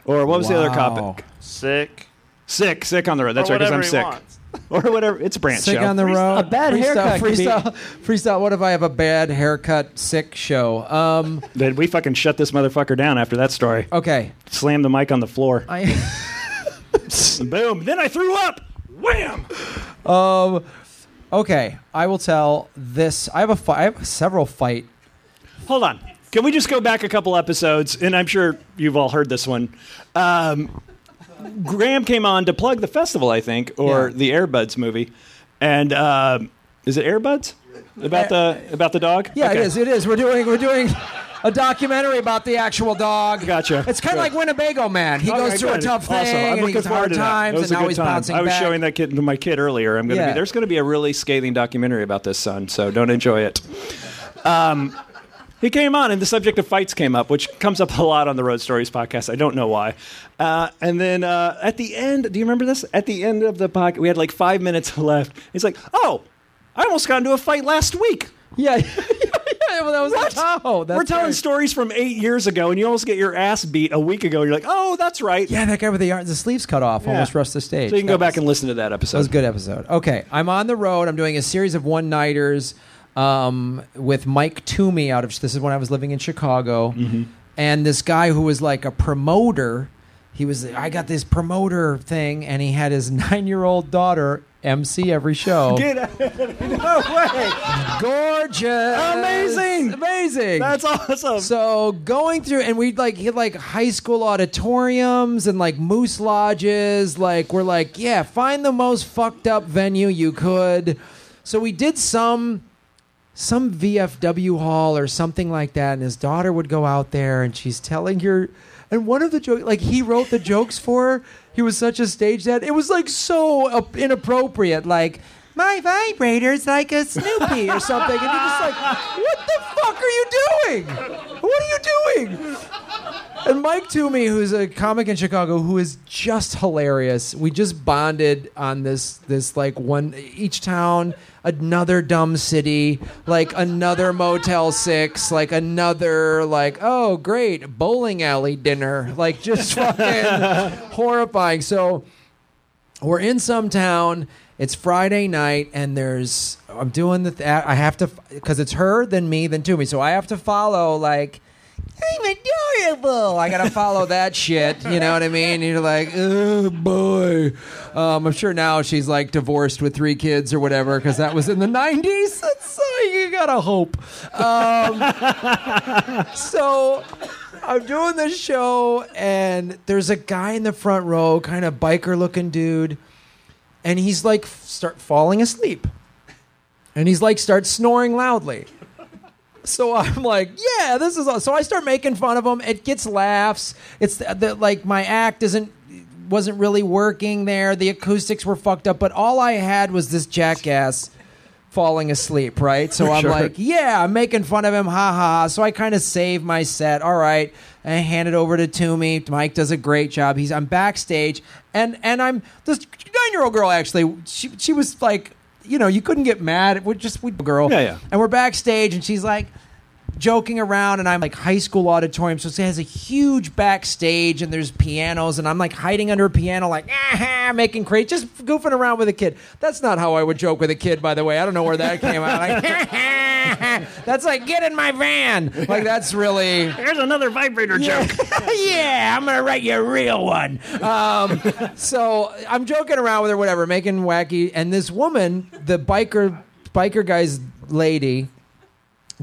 Or what was the other Wow. topic? Sick. Sick, sick on the road. That's or right, because I'm sick. wants. Or whatever. It's a branch Sick show. on the road. A bad freestyle, haircut could be- Freestyle, freestyle. What if I have a bad haircut? Sick show. Um. Then we fucking shut this motherfucker down after that story. Okay. Slam the mic on the floor. I. Boom. Then I threw up. Wham. Um. Okay. I will tell this. I have a. Fi- I have several fight. Hold on. Can we just go back a couple episodes? And I'm sure you've all heard this one. Um, Graham came on to plug the festival, I think, or Yeah. the Airbuds movie. And um, is it Airbuds about the about the dog? Yeah, Okay. it is. It is. We're doing. We're doing. A documentary about the actual dog. Gotcha. It's kind of like Winnebago Man. He All goes through a tough thing and he's forward hard to times, and a now good he's time. bouncing I was back. showing that kid to my kid earlier. I'm gonna Yeah. be there's gonna be a really scathing documentary about this son, so don't enjoy it. Um, he came on, and the subject of fights came up, which comes up a lot on the Road Stories podcast. I don't know why. Uh, and then uh, at the end, do you remember this? At the end of the podcast, we had like five minutes left. He's like, "Oh, I almost got into a fight last week." Yeah, yeah, well, that was What? Tahoe. That's We're telling right. stories from eight years ago, and you almost get your ass beat a week ago. You're like, "Oh, that's right." Yeah, that guy with the, the sleeves cut off Yeah. almost rushed the stage. So you can That go back and listen to that episode. That was a good episode. Okay, I'm on the road. I'm doing a series of one nighters um, with Mike Toomey out of. This is when I was living in Chicago, and this guy who was like a promoter. He was. I got this promoter thing, and he had his nine year old daughter MC every show. Get out. no way. Gorgeous, Amazing! amazing. That's awesome. So going through, and we'd like hit like high school auditoriums and like moose lodges. Like we're like, yeah, find the most fucked up venue you could. So we did some some VFW hall or something like that, and his daughter would go out there, and she's telling her. And one of the jokes, like he wrote the jokes for her. He was such a stage dad. It was like so inappropriate. Like my vibrator's like a Snoopy or something, and you're just like, what the fuck are you doing? What are you doing? And Mike Toomey, who's a comic in Chicago, who is just hilarious. We just bonded on this this like one each town, another dumb city, like another Motel Six, like another like oh great bowling alley dinner, like just fucking horrifying. So we're in some town. It's Friday night, and there's I'm doing the th- I have to because it's her, then me, then me, So I have to follow like I'm adorable. I gotta follow that shit. You know what I mean? You're like, oh boy. Um, I'm sure now she's like divorced with three kids or whatever because that was in the '90s. That's uh, you gotta hope. Um, so I'm doing this show, and there's a guy in the front row, kind of biker looking dude, and he's like start falling asleep, and he's like starts snoring loudly. So I'm like, yeah, this is. So I start making fun of him. It gets laughs. It's the, the, like my act isn't wasn't really working there. The acoustics were fucked up, but all I had was this jackass falling asleep, right? So I'm Sure. like, yeah, I'm making fun of him, ha ha. So I kind of save my set. All right, and I hand it over to Toomey. Mike does a great job. He's I'm backstage, and and I'm this nine year old girl actually. She she was like, you know, you couldn't get mad. We're just we girl, Yeah, yeah. And we're backstage, and she's like joking around and I'm like high school auditorium so it has a huge backstage and there's pianos and I'm like hiding under a piano like ah, making crazy just goofing around with a kid that's not how I would joke with a kid by the way I don't know where that came out like that's like get in my van like that's really Here's another vibrator joke. yeah, I'm gonna write you a real one. Um, so I'm joking around with her, whatever, making wacky. And this woman, the biker biker guy's lady,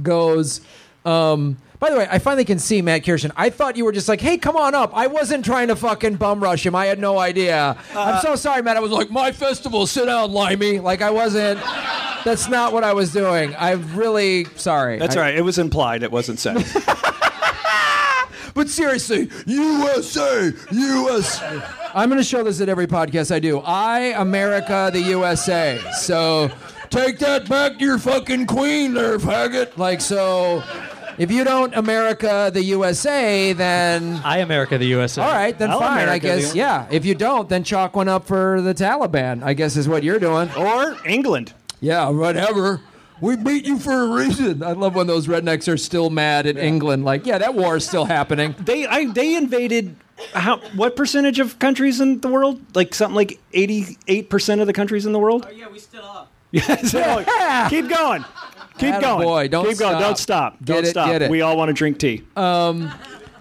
goes. Um, by the way, I finally can see Matt Kirshen. I thought you were just like, "Hey, come on up." I wasn't trying to fucking bum rush him. I had no idea. I'm so sorry, Matt. I was like, "My festival, sit down, limey." Like I wasn't. That's not what I was doing. I'm really sorry. That's I- all right. It was implied. It wasn't said. But seriously, USA, US. I'm going to show this at every podcast I do. I, America, the USA. So take that back to your fucking queen there, faggot. Like, so if you don't America, the USA, then. I America the USA. All right, then I'll fine. I guess, the- yeah. If you don't, then chalk one up for the Taliban. I guess is what you're doing. or England. Yeah, whatever. We beat you for a reason. I love when those rednecks are still mad at England. Like, yeah, that war is still happening. They I, they invaded how what percentage of countries in the world? Like something like eighty eight percent of the countries in the world. Oh, yeah, we still are. Yes. Yeah. Keep going. Keep Atta going. boy, don't Keep going. stop. Don't stop. Get Don't it, stop. We all want to drink tea. Um,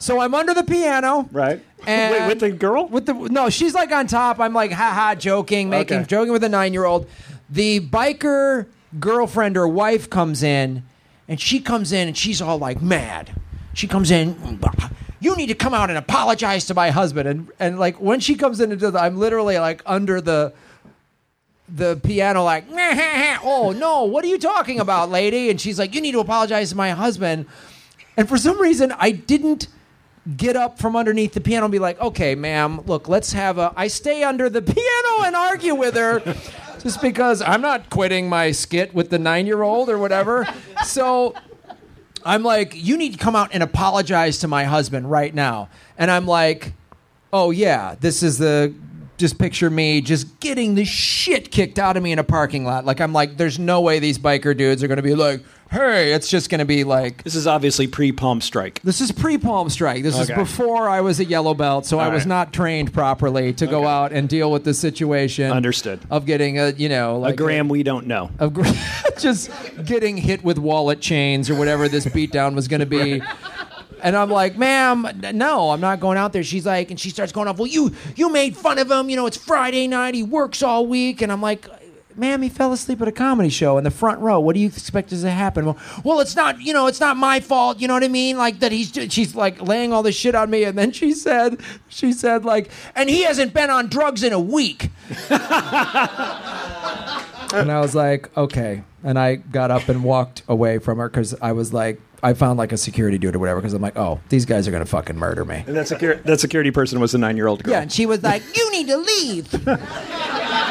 So I'm under the piano. right. And Wait, with the girl? With the no, she's like on top. I'm like ha ha joking, making Okay. joking with a nine year old. The biker girlfriend or wife comes in, and she comes in and she's all like mad. She comes in. You need to come out and apologize to my husband. And and like when she comes in into the, I'm literally like under the the piano like oh no what are you talking about lady? And she's like you need to apologize to my husband. And for some reason i didn't get up from underneath the piano and be like okay ma'am look let's have a i stay under the piano and argue with her just because i'm not quitting my skit with the nine year old or whatever. So i'm like you need to come out and apologize to my husband right now. And i'm like oh yeah, this is the just picture me just getting the shit kicked out of me in a parking lot. Like I'm like, there's no way these biker dudes are gonna be like, hey, it's just gonna be like This is obviously pre Palm Strike. this is pre Palm Strike. This is Okay. before I was a yellow belt, so I All was right. not trained properly to go Okay. out and deal with the situation. Understood. Of getting a you know like a gram we don't know. of gr- just getting hit with wallet chains or whatever this beatdown was going to be. And I'm like, ma'am, no, I'm not going out there. She's like, and she starts going off. Well, you you made fun of him. You know, it's Friday night. He works all week. And I'm like, ma'am, he fell asleep at a comedy show in the front row. What do you expect is to happen? Well, well, it's not. You know, it's not my fault. You know what I mean? Like that. He's she's like laying all this shit on me. And then she said, she said like, and he hasn't been on drugs in a week. And I was like, okay. And I got up and walked away from her because I was like, I found like a security dude or whatever because I'm like, oh, these guys are gonna fucking murder me. And that, secur- that security person was a nine year old girl. Yeah, and she was like, you need to leave.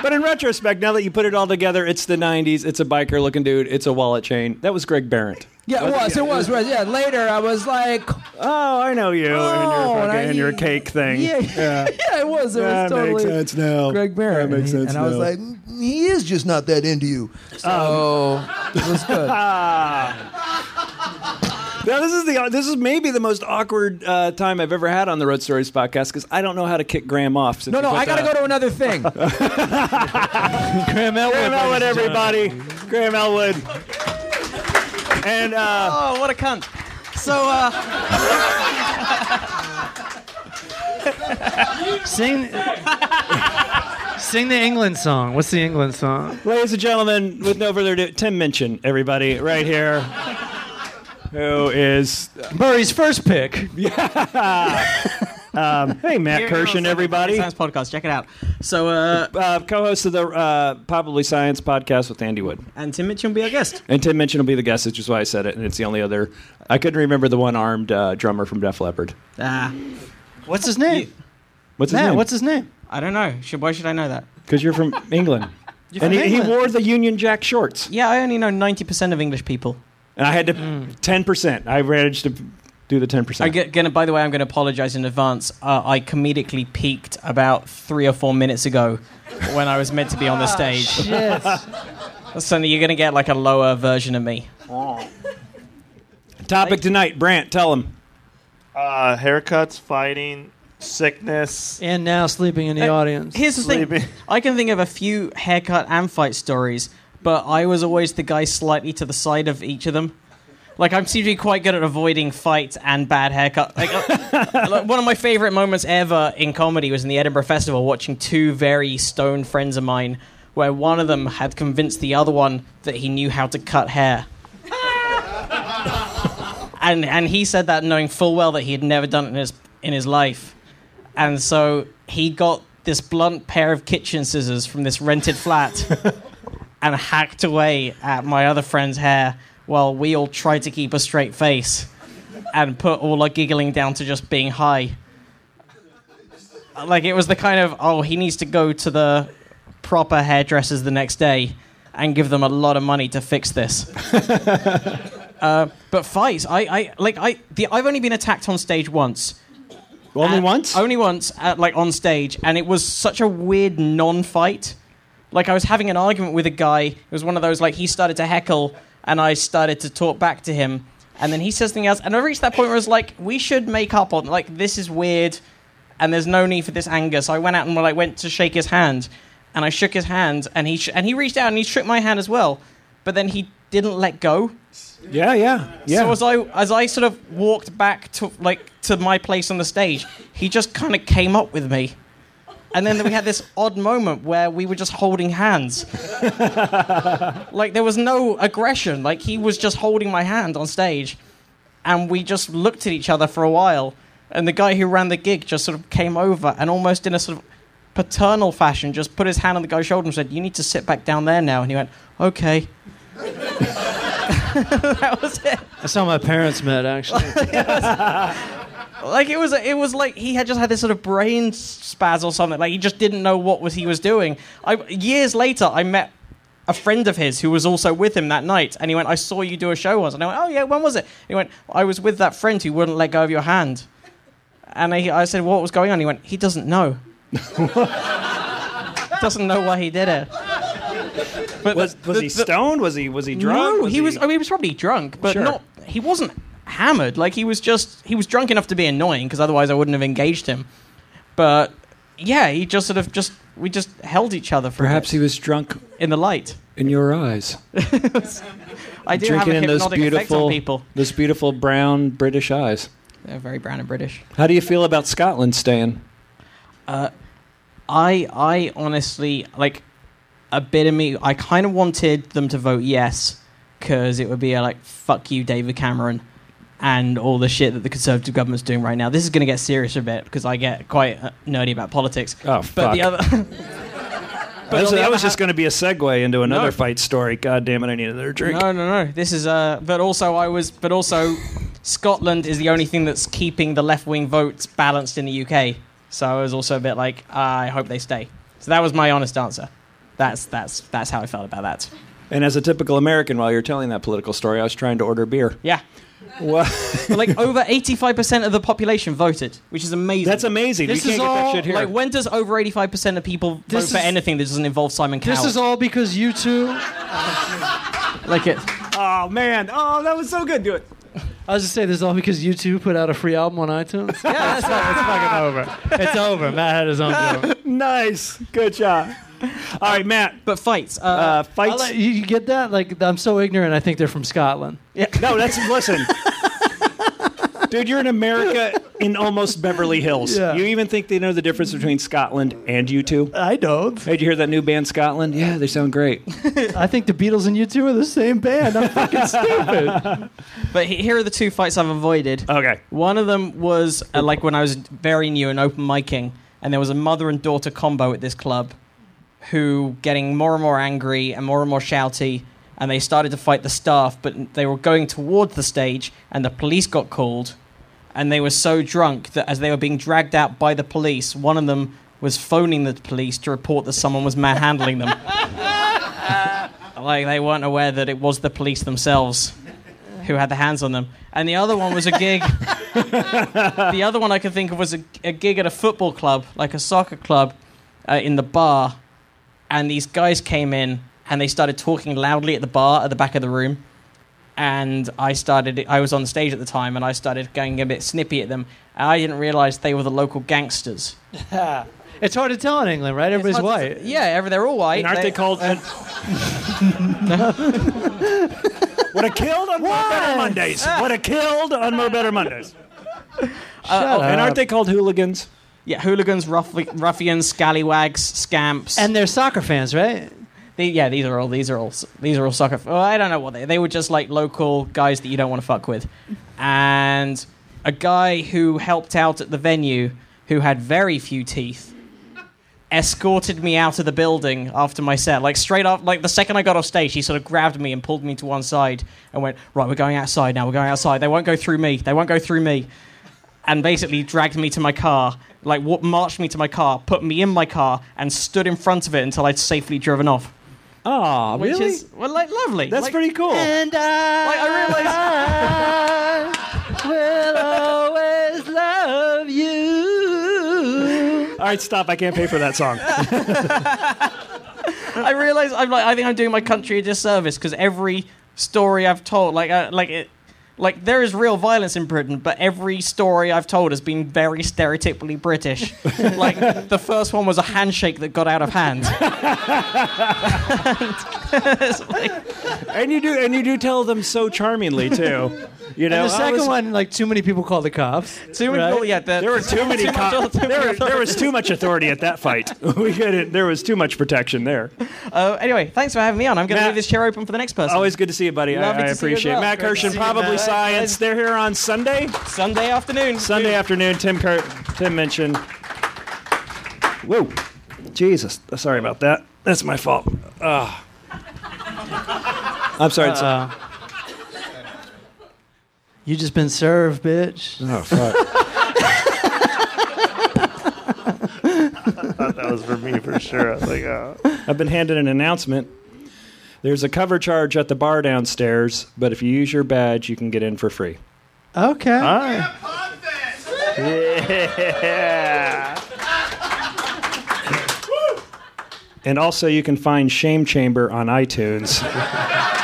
But in retrospect, now that you put it all together, it's the 90s, it's a biker looking dude, it's a wallet chain. That was Greg Barrett. Yeah, it was, it was, right. Yeah, later I was like, Oh, I know you and your, Oh, fucking, and I- and your cake thing. yeah, yeah, it was. It That was totally makes sense now. Greg Barrett. That makes and he- sense And I was now. like, "Mm, he is just not that into you. So it was good. Now this is the this is maybe the most awkward uh, time I've ever had on the Road Stories podcast because I don't know how to kick Graham off. So No, no, I gotta that- go to another thing. Graham Elwood. Graham Elwood, everybody. Graham Elwood. And uh, Oh, what a cunt. So, uh, Sing. Sing the England song. What's the England song? Ladies and gentlemen, with no further ado, Tim Minchin, everybody, right here, who is Murray's first pick. um, hey Matt Here- Kirshen, everybody, Science podcast. Check it out. So, uh, uh, co-host of the uh, Probably Science podcast with Andy Wood, and Tim Mitchell will be our guest. and Tim Minchin will be the guest, which is why I said it, and it's the only other. I couldn't remember the one-armed uh, drummer from Def Leppard. Ah, What's his name? What's his Matt, name? what's his name? I don't know. Should, why should I know that? Because you're from England, You're and from he, he England. wore the Union Jack shorts, Yeah, I only know 90% of English people. and I had to ten percent. I managed to do the ten I'm percent. gonna. By the way, I'm going to apologize in advance. Uh, I comedically peaked about three or four minutes ago when I was meant to be on the stage. Shit. So you're going to get like a lower version of me. Topic tonight, Brandt. Tell him. Uh, haircuts, fighting, sickness. and now sleeping in the audience. Here's the thing. I can think of a few haircut and fight stories, but I was always the guy slightly to the side of each of them. Like I'm seem to be quite good at avoiding fights and bad haircut. Like, uh, like, one of my favorite moments ever in comedy was in the Edinburgh Festival, watching two very stoned friends of mine, where one of them had convinced the other one that he knew how to cut hair. and and he said that knowing full well that he had never done it in his in his life. And so he got this blunt pair of kitchen scissors from this rented flat and hacked away at my other friend's hair while we all tried to keep a straight face and put all our giggling down to just being high. Like it was the kind of, oh, he needs to go to the proper hairdressers the next day and give them a lot of money to fix this. uh, but fights, I, I like I the I've only been attacked on stage once. Only And- once. Only once, at, like on stage, and it was such a weird non-fight. Like I was having an argument with a guy. It was one of those like he started to heckle, and I started to talk back to him, and then he says something else, and I reached that point where I was like, we should make up on like this is weird, and there's no need for this anger. So I went out and like went to shake his hand, and I shook his hand, and he sh- and he reached out and he shook my hand as well, but then he didn't let go. Yeah, yeah, yeah. So as I as I sort of walked back to like to my place on the stage, he just kind of came up with me. And then we had this odd moment where we were just holding hands. like there was no aggression. Like he was just holding my hand on stage. And we just looked at each other for a while. And the guy who ran the gig just sort of came over and almost in a sort of paternal fashion just put his hand on the guy's shoulder and said, You need to sit back down there now. And he went, Okay. that was it. That's how my parents met, actually. Like it was, it was like he had just had this sort of brain spaz or something. Like he just didn't know what was he was doing. I, years later, I met a friend of his who was also with him that night, and he went, "I saw you do a show once," and I went, "Oh yeah, when was it?" he went, "I was with that friend who wouldn't let go of your hand," and I, I said, "What was going on?" He went, "He doesn't know. doesn't know why he did it." But was the- was the- he stoned? Was he was he drunk? no, he was. I mean, he was probably drunk, but Sure. not. He wasn't hammered. Like he was just. He was drunk enough to be annoying because otherwise I wouldn't have engaged him. But yeah, he just sort of just. We just held each other for Perhaps he was drunk in the light. in your eyes, I do have drinking a in those hypnotic effect on beautiful, people. those beautiful brown British eyes. They're very brown and British. How do you feel about Scotland staying? Uh, I I honestly like a bit of me. I kind of wanted them to vote yes because it would be a, like fuck you, David Cameron, and all the shit that the Conservative government's doing right now. This is going to get serious a bit because I get quite uh, nerdy about politics. Oh, but fuck. the other. That was, that other was just going to be a segue into another No. fight story. God damn it! I need another drink. No, no, no. This is uh. But also, I was. But also, Scotland is the only thing that's keeping the left wing votes balanced in the UK. So I was also a bit like, I hope they stay. So that was my honest answer. That's that's that's how I felt about that. And as a typical American, while you're telling that political story, I was trying to order beer. Yeah. What? Like over 85% of the population voted, which is amazing. That's amazing. This you is can't get all, that shit here. Like when does over 85% of people This vote for anything that doesn't involve Simon Cowell? this is all because U2. like it. oh man! Oh, that was so good. Do it. I was just saying, this is all because U2 put out a free album on iTunes. Yeah, that's right. it's fucking over. It's over. Matt had his own joke. Nice. Good job. All right, Matt. But fights. Uh, Uh, fights. let- you, you get that? Like, I'm so ignorant. I think they're from Scotland. Yeah. no, that's listen. Dude, you're in America in almost Beverly Hills. Yeah. You even think they know the difference between Scotland and U2? I don't. Hey, did you hear that new band Scotland? Yeah, they sound great. I think the Beatles and U2 are the same band. I'm fucking stupid. But he- here are the two fights I've avoided. Okay. One of them was uh, like when I was very new and open micing, and there was a mother and daughter combo at this club who getting more and more angry and more and more shouty, and they started to fight the staff, but they were going towards the stage, and the police got called, and they were so drunk that as they were being dragged out by the police, one of them was phoning the police to report that someone was manhandling them. like they weren't aware that it was the police themselves who had the hands on them. And the other one was a gig. the other one I could think of was a, a gig at a football club, like a soccer club, uh, in the bar. And these guys came in and they started talking loudly at the bar at the back of the room. And I started, I was on stage at the time and I started going a bit snippy at them. And I didn't realize they were the local gangsters. it's hard to tell in England, right? Everybody's It's hard to- white. Yeah, every, they're all white. And aren't they called? Would have killed on More Better Mondays. Would have killed on More Better Mondays. Shut And aren't they called hooligans? Yeah, hooligans, ruff- ruffians, scallywags, scamps. And they're soccer fans, right? They, yeah, these are all these are all these are all soccer. Well, I don't know what they they were just like local guys that you don't want to fuck with, and a guy who helped out at the venue who had very few teeth escorted me out of the building after my set. Like straight off, like the second I got off stage, he sort of grabbed me and pulled me to one side and went, "Right, we're going outside now. We're going outside. They won't go through me. They won't go through me." And basically dragged me to my car, like wa- marched me to my car, put me in my car, and stood in front of it until I'd safely driven off. Which really? is well, like lovely. That's Like- pretty cool. And I, Like, I will always love you. All right, stop. I can't pay for that song. I realize I'm like I think I'm doing my country a disservice because every story I've told, like uh, like it, like there is real violence in Britain, but every story I've told has been very stereotypically British. like the first one was a handshake that got out of hand. It's like- and you do, and you do tell them so charmingly too. You know, And the second was- one, like too many people called the cops. too many Right? people, yeah, the- There were too many. much- co- too many there, there was too much authority at that fight. We couldn't. There was too much protection there. Uh, anyway, thanks for having me on. I'm going to leave this chair open for the next person. Always good to see you, buddy. I, Lovely I to see you appreciate it. well. Matt Great to Kirshen, see you, probably Matt. science. They're here on Sunday. Sunday afternoon. Sunday afternoon. Tim Cur- Tim Minchin. Whoa, Jesus! Sorry about that. That's my fault. Ugh. I'm sorry. It's- you just been served, bitch. oh fuck. I thought that was for me for sure. I was like, oh. I've been handed an announcement. There's a cover charge at the bar downstairs, but if you use your badge, you can get in for free. Okay. Yeah. And also, you can find Shame Chamber on iTunes.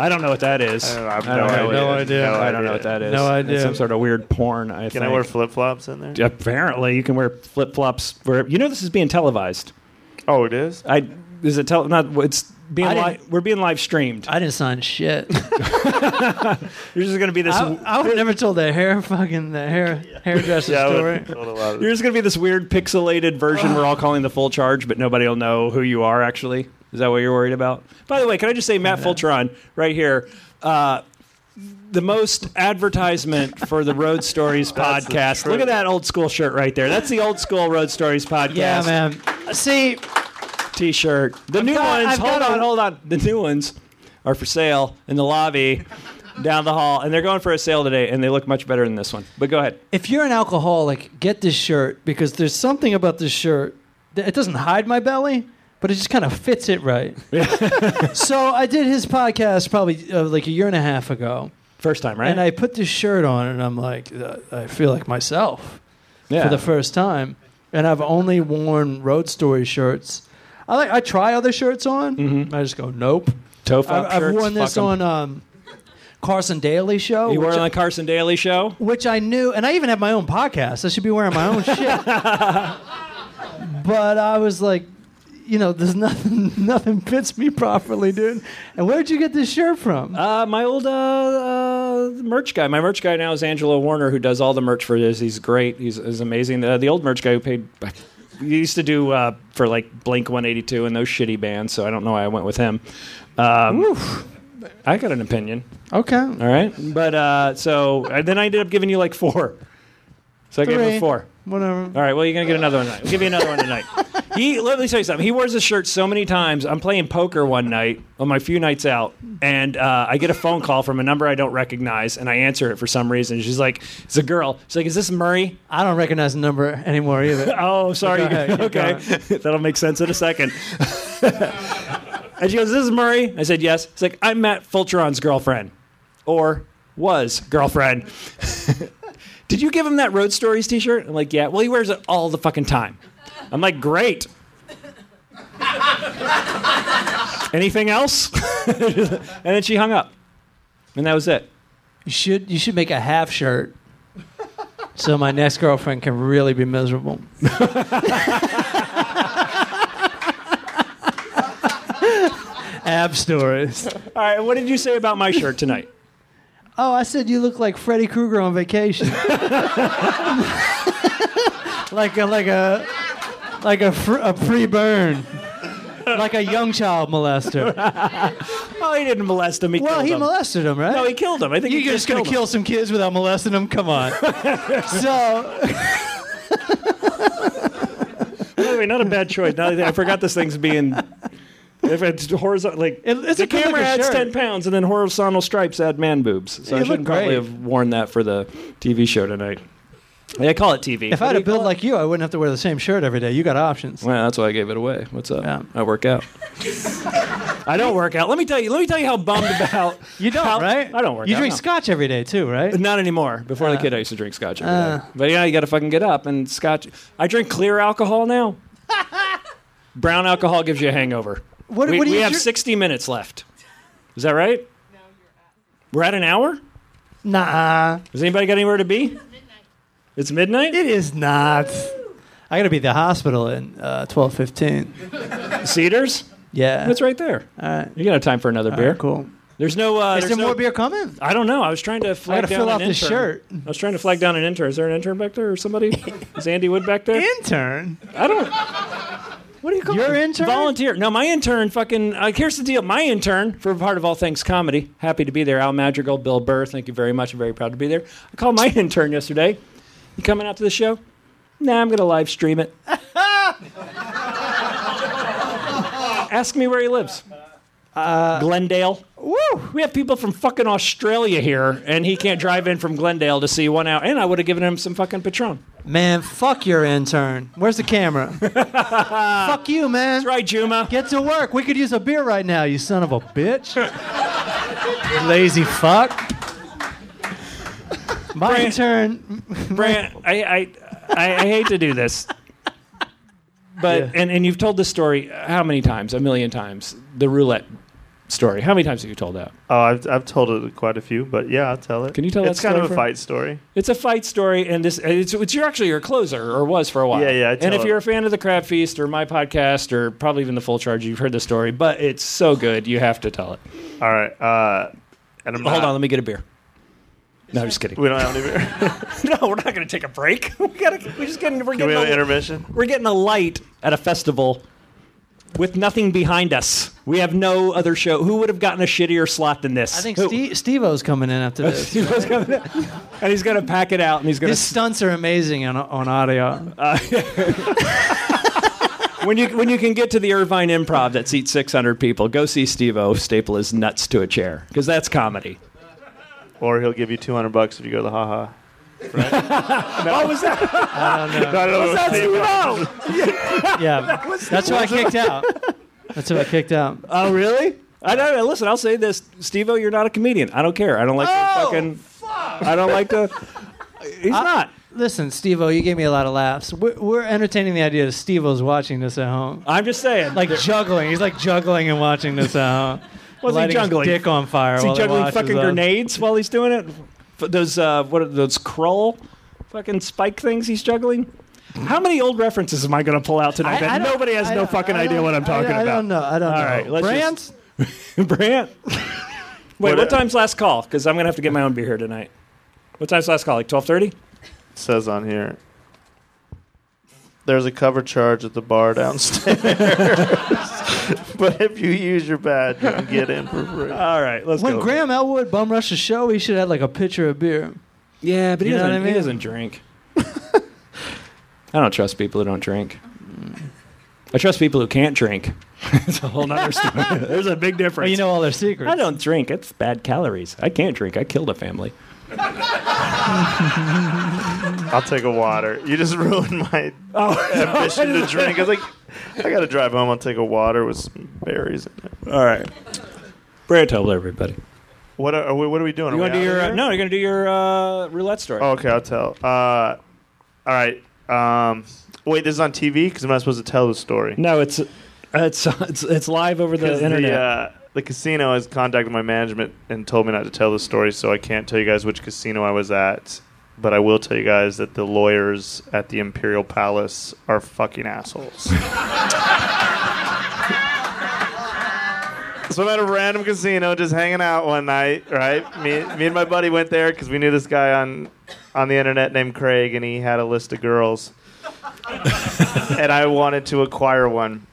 I don't know what that is. I don't know, I have I no don't know idea. what- No idea. I don't know what that is. No It's idea. some sort of weird porn. I Can think. I wear flip flops in there? Apparently, you can wear flip flops. Where you know this is being televised. Oh, it is. I is it tel- not? It's being I li- didn't- we're being live streamed. I didn't sign shit. You're just going to be this. I, I would never told the hair fucking the hair hairdresser Yeah, I story. would- told a lot of- There's going to be this weird pixelated version we're all calling the full charge, but nobody will know who you are actually. Is that what you're worried about? By the way, can I just say, Matt Fulchiron, right here, uh, the most advertisement for the Road Stories podcast. Look at that old school shirt right there. That's the old school Road Stories podcast. Yeah, man. See, T-shirt. The new got- ones. I've hold got on, a- hold on. The new ones are for sale in the lobby down the hall, and they're going for a sale today, and they look much better than this one. But go ahead. if you're an alcoholic, get this shirt because there's something about this shirt. that It doesn't hide my belly, but it just kind of fits it right. so I did his podcast probably uh, like a year and a half ago, First time, right? and I put this shirt on, and I'm like, uh, I feel like myself yeah. for the first time. And I've only worn Road Story shirts. I like I try other shirts on. Mhm. I just go nope. Tofop I've, I've shirts, worn this fuck 'em. on um, Carson Daly show. You which it on the Carson Daly show? which I knew, and I even have my own podcast. I should be wearing my own shit. but I was like, you know, there's nothing, nothing fits me properly, dude. And where'd you get this shirt from? Uh, my old uh, uh, merch guy. My merch guy now is Angelo Warner, who does all the merch for this. He's great. He's, he's amazing. Uh, the old merch guy who paid. He used to do uh, for like Blink 182 and those shitty bands, so I don't know why I went with him. Um, I got an opinion. Okay. All right, but uh, so and then I ended up giving you like four. So I gave Three. him four. Whatever. All right, well you're gonna get another one tonight. We'll give you another one tonight. He let me tell you something. He wears this shirt so many times. I'm playing poker one night on my few nights out, and uh, I get a phone call from a number I don't recognize, and I answer it for some reason. She's like, "It's a girl." She's like, "Is this Murray?" I don't recognize the number anymore either. Oh, sorry. Ahead, okay, that'll make sense in a second. and she goes, "This is Murray." I said, "Yes." It's like I'm Matt Fulchiron's girlfriend, or was girlfriend. Did you give him that Road Stories T-shirt? I'm like, "Yeah." Well, he wears it all the fucking time. I'm like, "Great." Anything else? and then she hung up, and that was it. You should you should make a half shirt, so my next girlfriend can really be miserable. Ab stories. All right, what did you say about my shirt tonight? Oh, I said you look like Freddy Krueger on vacation. like a like a like a fr- a pre-burn. Like a young child molester. Oh, he didn't molest him. He Well, killed he him. molested him, right? No, he killed him. I think You're he just gonna him. kill some kids without molesting them? Come on. so By the way, not a bad choice. Now I forgot this thing's being. If it's horizontal, like It- it's the a camera adds shirt. ten pounds, and then horizontal stripes add man boobs. So I You should probably have worn that for the TV show tonight. Yeah, I call it TV. if I had a build like you, I wouldn't have to wear the same shirt every day. You got options. well, that's why I gave it away. What's up? Yeah. I work out. I don't work out. Let me tell you. Let me tell you how bummed about. You don't, how- right? I don't work out. You out. drink no. scotch every day too, right? Not anymore. Before the kid, I used to drink scotch every day. Uh. But yeah, you got to fucking get up and scotch. I drink clear alcohol now. Brown alcohol gives you a hangover. What, we what do we you have drink? 60 minutes left. Is that right? We're at an hour? Nah, Has anybody got anywhere to be? It's midnight? it is not. I got to be at the hospital in uh, twelve fifteen. Cedars? Yeah, That's right there. All right. You got time for another All beer. right, cool. There's no. Uh, Is there's there no, more beer coming? I don't know. I was trying to I flag got to down fill an out the intern. shirt. I was trying to flag down an intern. Is there an intern back there or somebody? Is Andy Wood back there? Intern. I don't. What do you call Your it? intern? Volunteer. No, my intern. Fucking. Uh, here's the deal. My intern for part of all things comedy. Happy to be there. Al Madrigal, Bill Burr. Thank you very much. I'm very proud to be there. I called my intern yesterday. You coming out to the show? Nah, I'm gonna live stream it. Ask me where he lives. Uh, Glendale. Woo! We have people from fucking Australia here, and he can't drive in from Glendale to see one out. And I would have given him some fucking Patron. Man, fuck your intern. Where's the camera? fuck you, man. That's right, Juma. Get to work. We could use a beer right now, you son of a bitch. Lazy fuck. My Brand- intern. Brandt, I, I, I, I hate to do this, but Yeah. and, and you've told this story how many times? A million times. The roulette story. How many times have you told that? Oh, I've, I've told it quite a few, but yeah, I'll tell it. Can you tell that It's kind story of a for- fight story. It's a fight story, and this it's, it's you're actually your closer, or was for a while. Yeah, yeah, I And tell if it. you're a fan of the Crab Feast or my podcast or probably even the Full Charge, you've heard the story. But it's so good, you have to tell it. All right. Uh, and I'm Hold not- on, let me get a beer. No, I'm just kidding. We don't have any beer. no, we're not going to take a break. we gotta, we're just getting we're Can we getting have an a, intermission? we're getting a light at a festival with nothing behind us. We have no other show. Who would have gotten a shittier slot than this? I think Who? Steve, Steve-O's coming in after this. Steve was coming in. and he's going to pack it out, and he's going to. His to. stunts are amazing on, on audio. Uh, when you when you can get to the Irvine Improv that seats 600 people, go see Steve O staple his nuts to a chair because that's comedy. Or he'll give you 200 bucks if you go to the haha. What was that? No, no, no, That's Steve. Steve O. Yeah, that's who I kicked out. That's who I kicked out. Oh, really? I don't know. Listen, I'll say this, Steve O, you're not a comedian. I don't care. I don't like Oh, to fucking. I don't like to. He's not. Listen, Steve-O, you gave me a lot of laughs. We're, we're entertaining the idea that Steve-O's watching this at home. I'm just saying. Like juggling. He's like juggling and watching this at home. What's he Lighting his juggling? dick on fire. Is he while juggling watches fucking us. grenades while he's doing it? F- Those uh, what are those Krull fucking spike things he's juggling? How many old references am I going to pull out tonight I- that I don't- nobody has I no don't- fucking I idea don't- what I'm talking I, about? I don't know. I don't All know. right, let's Brandt? Brandt. Wait, What- what time's last call? Because I'm gonna have to get my own beer here tonight. What time's last call? Like twelve thirty? says on here. There's a cover charge at the bar downstairs, but if you use your badge, you can get in for free. All right, let's go. When go. Graham Elwood bum rushed the show, he should have had like a pitcher of beer. yeah, but he You know doesn't. what I mean? He doesn't drink. I don't trust people who don't drink. I trust people who can't drink. it's a whole nother story. There's a big difference. Well, you know all their secrets. I don't drink. It's bad calories. I can't drink. I killed a family. I'll take a water. You just ruined my ambition to drink. I was like, I gotta drive home. I'll take a water with some berries in it. All right. Brad told everybody. What are, are we, what are we doing? You Are want to we do out your uh, here? no? You're gonna do your uh, roulette story. Oh, okay, I'll tell. Uh, all right. Um, wait, this is on TV because I'm not supposed to tell the story. No, it's it's it's it's live over the 'Cause internet. Uh, the casino has contacted my management and told me not to tell the story, so I can't tell you guys which casino I was at. But I will tell you guys that the lawyers at the Imperial Palace are fucking assholes. so I'm at a random casino just hanging out one night, right? Me, me and my buddy went there because we knew this guy on on the internet named Craig, and he had a list of girls. and I wanted to acquire one.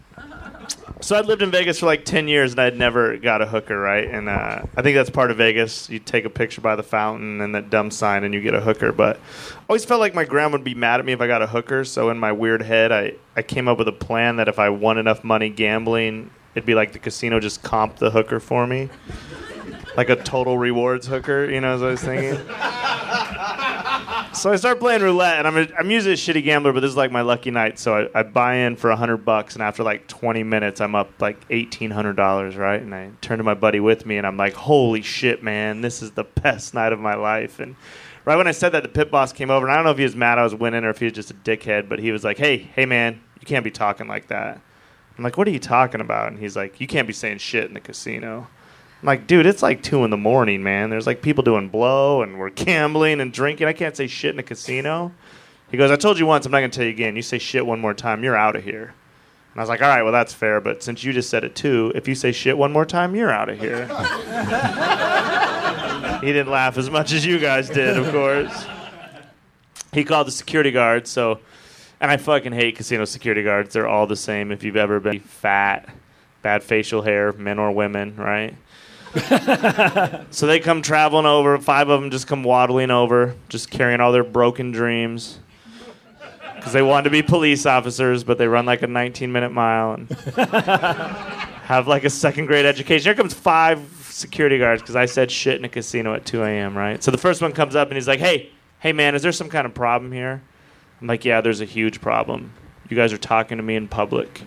So I'd lived in Vegas for like 10 years and I'd never got a hooker, right? And uh, I think that's part of Vegas. You take a picture by the fountain and that dumb sign and you get a hooker. But I always felt like my grandma would be mad at me if I got a hooker. So in my weird head, I, I came up with a plan that if I won enough money gambling, it'd be like the casino just comp the hooker for me. Like a total rewards hooker, you know, as I was thinking. So I start playing roulette, and I'm, a, I'm usually a shitty gambler, but this is like my lucky night. So I, I buy in for hundred bucks, and after like 20 minutes, I'm up like eighteen hundred dollars, right? And I turn to my buddy with me, and I'm like, "Holy shit, man! This is the best night of my life!" And right when I said that, the pit boss came over, and I don't know if he was mad I was winning or if he was just a dickhead, but he was like, "Hey, hey, man, you can't be talking like that." I'm like, "What are you talking about?" And he's like, "You can't be saying shit in the casino." I'm like, dude, it's like two in the morning, man. There's like people doing blow and we're gambling and drinking. I can't say shit in a casino. He goes, I told you once, I'm not gonna tell you again. You say shit one more time, you're out of here. And I was like, all right, well that's fair, but since you just said it too, if you say shit one more time, you're out of here. he didn't laugh as much as you guys did, of course. He called the security guard, so and I fucking hate casino security guards. They're all the same if you've ever been fat, bad facial hair, men or women, right? so they come traveling over. Five of them just come waddling over, just carrying all their broken dreams. Because they want to be police officers, but they run like a 19 minute mile and have like a second grade education. Here comes five security guards because I said shit in a casino at 2 a.m., right? So the first one comes up and he's like, hey, hey man, is there some kind of problem here? I'm like, yeah, there's a huge problem. You guys are talking to me in public.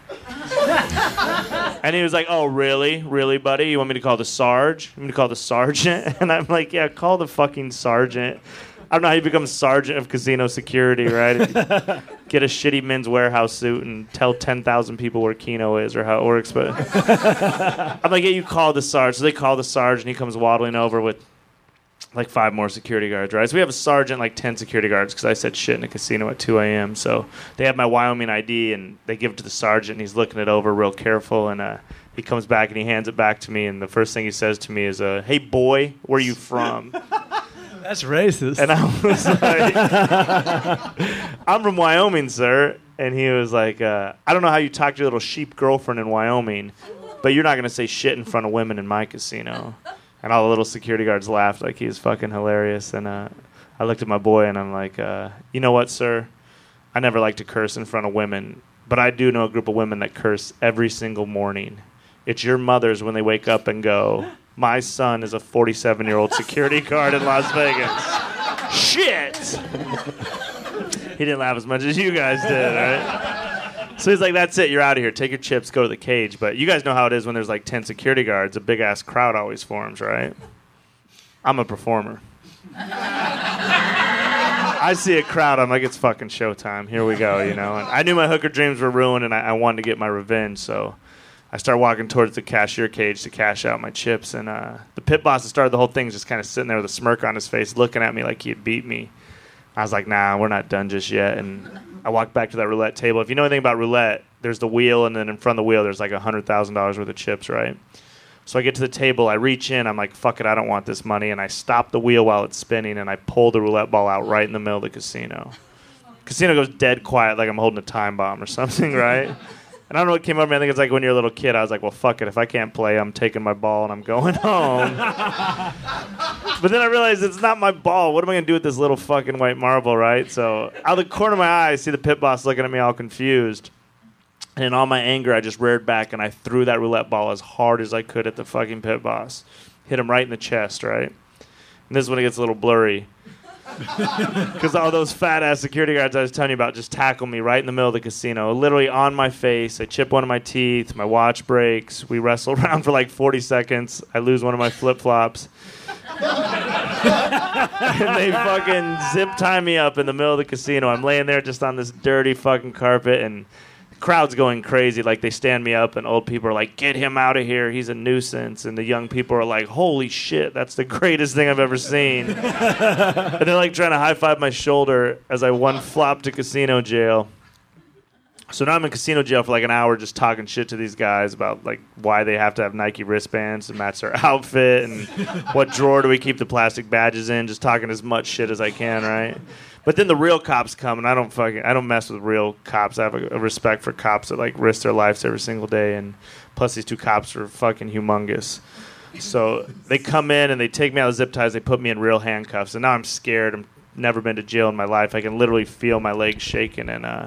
And he was like, "Oh, really, really, buddy? You want me to call the sarge? You want me to call the sergeant?" And I'm like, "Yeah, call the fucking sergeant." I don't know how you become sergeant of casino security, right? Get a shitty Men's Wearhouse suit and tell ten thousand people where Keno is or how it works. But I'm like, "Yeah, you call the sarge." So they call the sarge, and he comes waddling over with like five more security guards, right? So we have a sergeant, like 10 security guards, because I said shit in a casino at 2 a.m. So they have my Wyoming ID, and they give it to the sergeant, and he's looking it over real careful, and uh, he comes back and he hands it back to me, and the first thing he says to me is, uh, "Hey boy, where you from?" That's racist. and I was like, "I'm from Wyoming, sir." And he was like, uh, "I don't know how you talk to your little sheep girlfriend in Wyoming, but you're not gonna say shit in front of women in my casino." And all the little security guards laughed like he was fucking hilarious. And uh, I looked at my boy and I'm like, uh, you know what, sir? I never like to curse in front of women, but I do know a group of women that curse every single morning. It's your mothers when they wake up and go, my son is a 47 year old security guard in Las Vegas. Shit! he didn't laugh as much as you guys did, right? So he's like, "That's it. You're out of here. Take your chips. Go to the cage." But you guys know how it is when there's like ten security guards. A big ass crowd always forms, right? I'm a performer. I see a crowd. I'm like, it's fucking showtime. Here we go, you know. And I knew my hooker dreams were ruined, and I, I wanted to get my revenge. So I start walking towards the cashier cage to cash out my chips. And uh, the pit boss that started the whole thing is just kind of sitting there with a smirk on his face, looking at me like he had beat me. I was like, nah, we're not done just yet. And I walked back to that roulette table. If you know anything about roulette, there's the wheel, and then in front of the wheel, there's like $100,000 worth of chips, right? So I get to the table, I reach in, I'm like, fuck it, I don't want this money. And I stop the wheel while it's spinning and I pull the roulette ball out right in the middle of the casino. Casino goes dead quiet, like I'm holding a time bomb or something, right? And I don't know what came over me. I think it's like when you're a little kid. I was like, well, fuck it. If I can't play, I'm taking my ball and I'm going home. but then I realized it's not my ball. What am I going to do with this little fucking white marble, right? So out of the corner of my eye, I see the pit boss looking at me all confused. And in all my anger, I just reared back and I threw that roulette ball as hard as I could at the fucking pit boss. Hit him right in the chest, right? And this is when it gets a little blurry. Because all those fat ass security guards I was telling you about just tackle me right in the middle of the casino, literally on my face. I chip one of my teeth, my watch breaks. We wrestle around for like 40 seconds. I lose one of my flip flops. and they fucking zip tie me up in the middle of the casino. I'm laying there just on this dirty fucking carpet, and crowd's going crazy. Like they stand me up, and old people are like, "Get him out of here! He's a nuisance." And the young people are like, "Holy shit! That's the greatest thing I've ever seen." and they're like trying to high five my shoulder as I one flop to casino jail. So now I'm in casino jail for like an hour just talking shit to these guys about like why they have to have Nike wristbands to match their outfit and what drawer do we keep the plastic badges in, just talking as much shit as I can, right? But then the real cops come and I don't fucking I don't mess with real cops. I have a, a respect for cops that like risk their lives every single day and plus these two cops are fucking humongous. So they come in and they take me out of zip ties, they put me in real handcuffs, and now I'm scared. I'm never been to jail in my life. I can literally feel my legs shaking and uh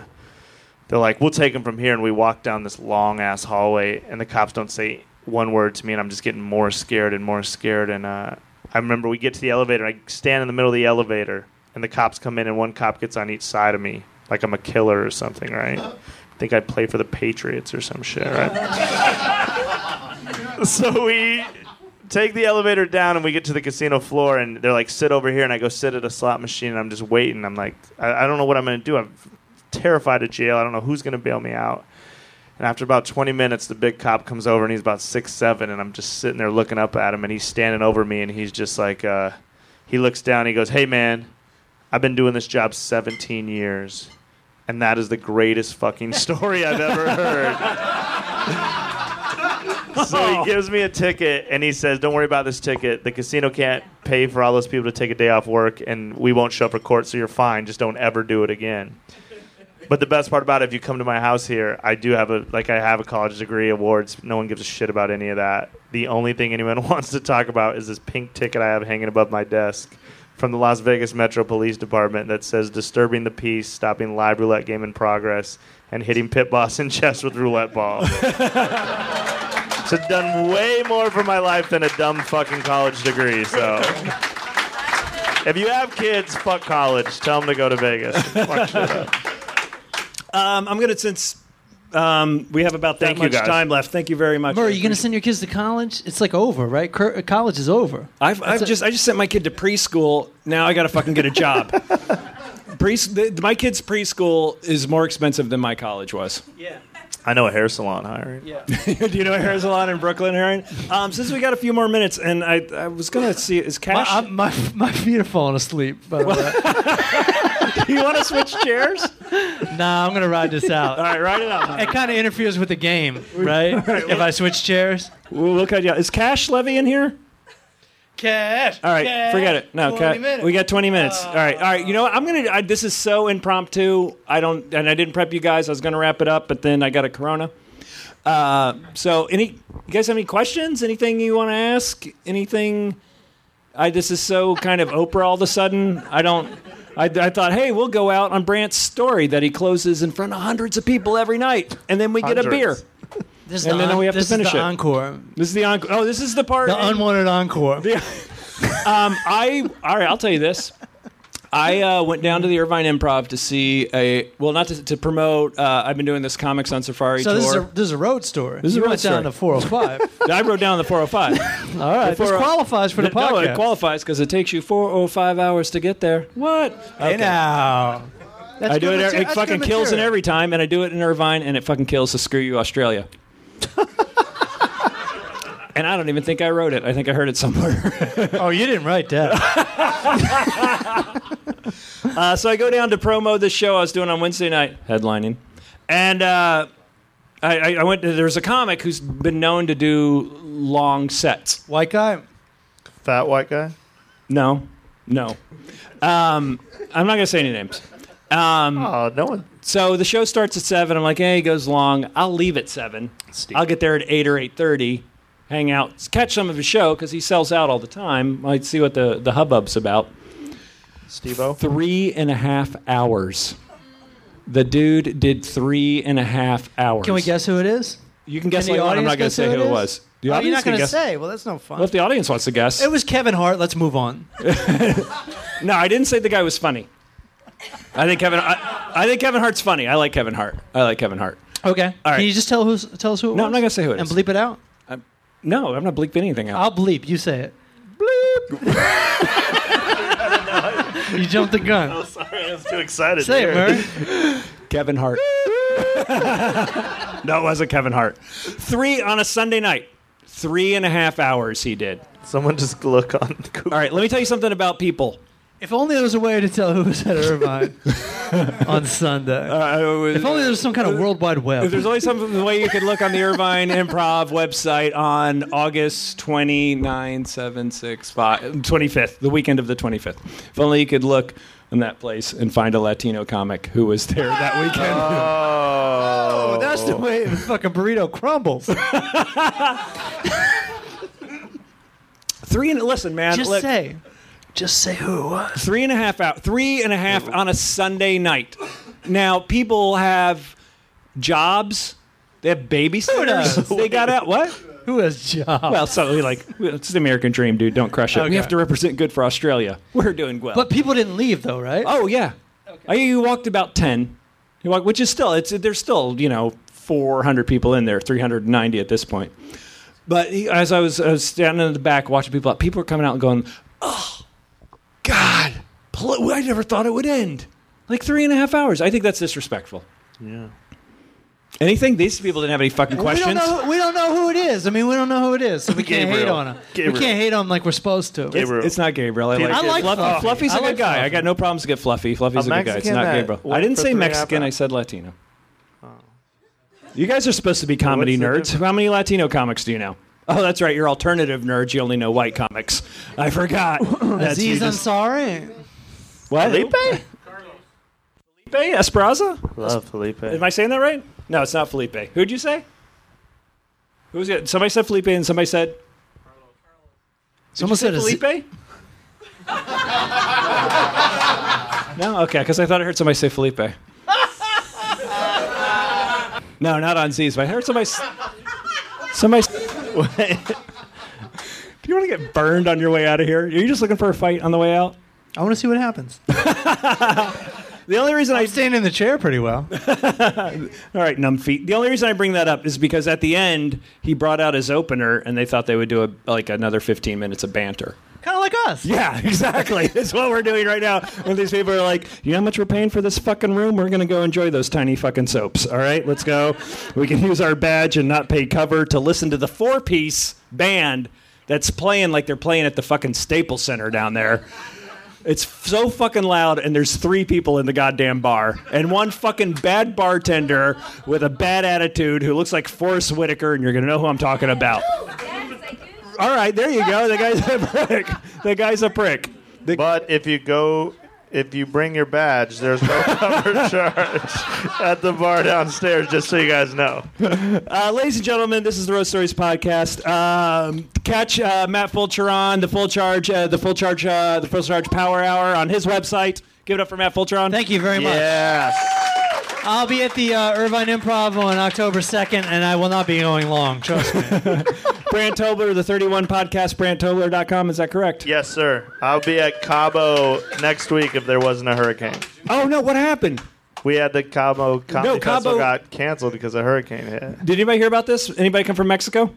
they're like, "We'll take him from here," and we walk down this long ass hallway, and the cops don't say one word to me, and I'm just getting more scared and more scared. And uh, I remember we get to the elevator, I stand in the middle of the elevator, and the cops come in, and one cop gets on each side of me, like I'm a killer or something, right? I think I play for the Patriots or some shit, right? so we take the elevator down and we get to the casino floor and they're like sit over here and i go sit at a slot machine and i'm just waiting i'm like i, I don't know what i'm going to do i'm terrified of jail i don't know who's going to bail me out and after about 20 minutes the big cop comes over and he's about six seven and i'm just sitting there looking up at him and he's standing over me and he's just like uh, he looks down he goes hey man i've been doing this job 17 years and that is the greatest fucking story i've ever heard so he gives me a ticket and he says, "Don't worry about this ticket. The casino can't pay for all those people to take a day off work, and we won't show up for court, so you're fine. Just don't ever do it again." But the best part about it, if you come to my house here, I do have a like I have a college degree, awards. No one gives a shit about any of that. The only thing anyone wants to talk about is this pink ticket I have hanging above my desk from the Las Vegas Metro Police Department that says disturbing the peace, stopping live roulette game in progress, and hitting pit boss in chest with roulette ball. So done way more for my life than a dumb fucking college degree. So if you have kids, fuck college. Tell them to go to Vegas. Fuck shit up. Um, I'm gonna since um, we have about that Thank you, much guys. time left. Thank you very much. Murray, I you going to appreciate- send your kids to college? It's like over, right? Cur- college is over. I've, I've a- just I just sent my kid to preschool. Now I got to fucking get a job. Pre- the, my kid's preschool is more expensive than my college was. I know a hair salon hiring. Yeah. Do you know a hair salon in Brooklyn, Aaron? Um, since we got a few more minutes, and I, I was gonna see is My, Cash. I'm- my, my feet are falling asleep. By the way. Do you want to switch chairs? nah, I'm going to ride this out. All right, write it out. It kind of interferes with the game, right? if I switch chairs. We'll look at you. Is Cash Levy in here? Cash. All right, forget it. No, 20 Ca- minutes. we got 20 minutes. all right, all right. You know what? I'm gonna. I, this is so impromptu. I don't, and I didn't prep you guys. I was gonna wrap it up, but then I got a Corona. Uh, so, any you guys have any questions? Anything you want to ask? Anything? I this is so kind of Oprah all of a sudden. I don't. I, I thought, hey, we'll go out on Brandt's story that he closes in front of hundreds of people every night, and then we get a beer. Hundreds. This is And the then we have to this finish is the it. encore. This is the encore. Oh, this is the part. The unwanted encore. um, I all right. I'll tell you this. I uh, went down to the Irvine Improv to see a well, not to, to promote. Uh, I've been doing this comics on Safari So tour. this is a this is a road story. This is a you road went down story. to 405. I wrote down the 405. All right, this qualifies for the no, podcast. it qualifies because it takes you 405 hours to get there. What? Hey now. That's I do good it. materi- It that's fucking kills in material. every time, and I do it in Irvine, and it fucking kills. So screw you, Australia. and I don't even think I wrote it. I think I heard it somewhere. Oh, you didn't write that. Uh, so I go down to promo this show I was doing on Wednesday night, headlining, and uh, I, I, I went. To, there's a comic who's been known to do long sets. White guy. Fat white guy. No, no. Um, I'm not gonna say any names. Um, Oh, no one. So the show starts at seven. I'm like, eh, hey, it goes long. I'll leave at seven. I'll get there at eight or eight thirty. Hang out, catch some of his show because he sells out all the time. Might see what the the hubbub's about. Steve-O. Three and a half hours. The dude did three and a half hours. Can we guess who it is? You can guess Can the later on. I'm audience not going guess to say who who it it is? was. The Oh, you're audience not can going to guess. say. Well, that's no fun. Well, if the audience wants to guess. it was Kevin Hart. Let's move on. no, I didn't say the guy was funny. I think Kevin. I, I think Kevin Hart's funny. I like Kevin Hart. I like Kevin Hart. Okay. All right. Can you just tell who's tell us who it No, was? I'm not going to say who it And is. bleep it out. No, I'm not bleeping anything out. I'll bleep. You say it. Bleep. you jumped the gun. Sorry, I was too excited. Say to it, hear Murray. Kevin Hart. no, it wasn't Kevin Hart. Three on a Sunday night. Three and a half hours he did. Someone just look on Google. All right, let me tell you something about people. If only there was a way to tell who was at Irvine on Sunday. Uh, if only there was some kind of worldwide web. If there's only some way you could look on the Irvine Improv website on August 29, 7, 6, 5, 25th, the weekend of the 25th. If only you could look in that place and find a Latino comic who was there that weekend. Oh, oh That's the way the fucking burrito crumbles. Three and listen, man. Just look, say. Just say who it was. three and a half out, three and a half on a Sunday night. Now people have jobs. They have babysitters. does? they got out. What? Who has jobs? Well, so we like it's the American dream, dude. Don't crush it. Okay. We have to represent good for Australia. We're doing well. but people didn't leave though, right? oh yeah, I, you walked about ten. You walked, which is still it's there's still you know 400 people in there, 390 at this point. But he, as I was, I was standing in the back watching people out, people were coming out and going, "Oh, God, pl- I never thought it would end." Like three and a half hours. I think that's disrespectful. Yeah. Anything? These people didn't have any fucking we questions. don't know. We don't know who it is. I mean, we don't know who it is, so we can't hate Gabriel. on him. Gabriel. We can't hate on him like we're supposed to. It's, Gabriel. it's not Gabriel. I like, I like Fluffy. Fluffy. Fluffy's a I good like guy. I Fluffy. got no problems to get Fluffy. Fluffy's A a, good guy. It's Mexican not that Gabriel. I went didn't for say three and a half Mexican. I said Latino. Oh. You guys are supposed to be comedy what's the nerds. How many Latino comics do you know? Oh, that's right. You're alternative nerds. You only know white comics. I forgot. That's Aziz you just- Ansari. What? Felipe? Carlos. Felipe Esparza? Love Felipe. Am I saying that right? No, it's not Felipe. Who'd you say? Who was it? Somebody said Felipe, and somebody said. Someone Did said you say Aziz- Felipe. no, okay, because I thought I heard somebody say Felipe. no, not on Z's, but I heard somebody. Somebody. Do you want to get burned on your way out of here? Are you just looking for a fight on the way out? I want to see what happens. The only reason I I'm staying in the chair pretty well. All right, numb feet. The only reason I bring that up is because at the end he brought out his opener, and they thought they would do a, like another 15 minutes of banter. kind of like us. Yeah, exactly. That's what we're doing right now. When these people are like, "You know how much we're paying for this fucking room? We're gonna go enjoy those tiny fucking soaps. All right, let's go. We can use our badge and not pay cover to listen to the four-piece band that's playing like they're playing at the fucking Staples Center down there." It's so fucking loud, and there's three people in the goddamn bar, and one fucking bad bartender with a bad attitude who looks like Forest Whitaker, and you're gonna know who I'm talking about. All right, there you go. The guy's a prick. The guy's a prick. The- But if you go, if you bring your badge, there's no cover charge at the bar downstairs. Just so you guys know. Uh, ladies and gentlemen, this is the Road Stories podcast. Um, catch uh, Matt Fulcher on the Full Charge, uh, the Full Charge, uh, the Full Charge Power Hour on his website. Give it up for Matt Fulchiron. Thank you very much. Yes. I'll be at the uh, Irvine Improv on October 2nd, and I will not be going long. Trust me. Brandt Tobler, the 31 podcast, BrandtTobler.com. Is that correct? Yes, sir. I'll be at Cabo next week if there wasn't a hurricane. Oh, no. What happened? We had the Cabo Comedy No, Cabo- Festival got canceled because a hurricane hit. Did anybody hear about this? Anybody come from Mexico?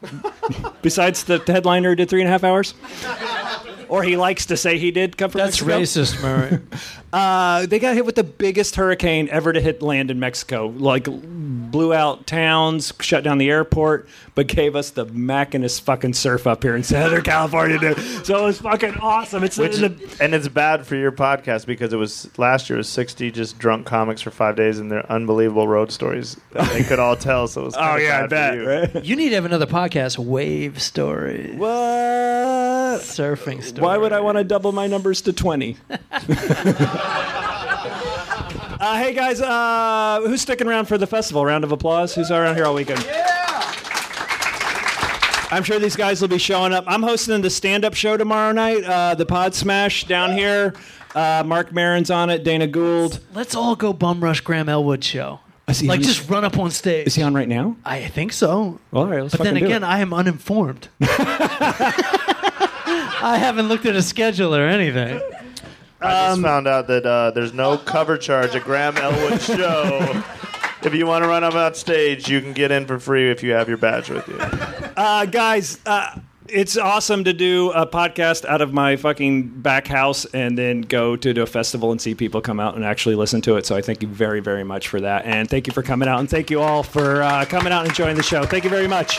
Besides the headliner who did three and a half hours? Or he likes to say he did come from That's Mexico? racist, Murray. Uh, they got hit with the biggest hurricane ever to hit land in Mexico. Like blew out towns, shut down the airport, but gave us the mackinest fucking surf up here in Southern California, dude. So it was fucking awesome. It's Which, the, and it's bad for your podcast because it was last year was 60 just drunk comics for five days and their unbelievable road stories that they could all tell. So it was oh kinda yeah, I bet. you. Right? You need to have another podcast, Wave Stories. What? Surfing stories. Why would I want to double my numbers to 20? uh, hey guys, uh, who's sticking around for the festival? Round of applause. Who's around here all weekend? I'm sure these guys will be showing up. I'm hosting the stand-up show tomorrow night, uh, the Pod Smash down here. Uh, Marc Maron's on it. Dana Gould. Let's all go bum rush Graham Elwood show. Is he Like on- just run up on stage. Is he on right now? I think so. Well, all right, let's But then fucking do again, it. I am uninformed. I haven't looked at a schedule or anything. I Um, just found out that uh, there's no cover charge at Graham Elwood show. if you want to run up on stage, you can get in for free if you have your badge with you. Uh, guys, uh, it's awesome to do a podcast out of my fucking back house and then go to a festival and see people come out and actually listen to it. So I thank you very, very much for that. And thank you for coming out. And thank you all for uh, coming out and enjoying the show. Thank you very much.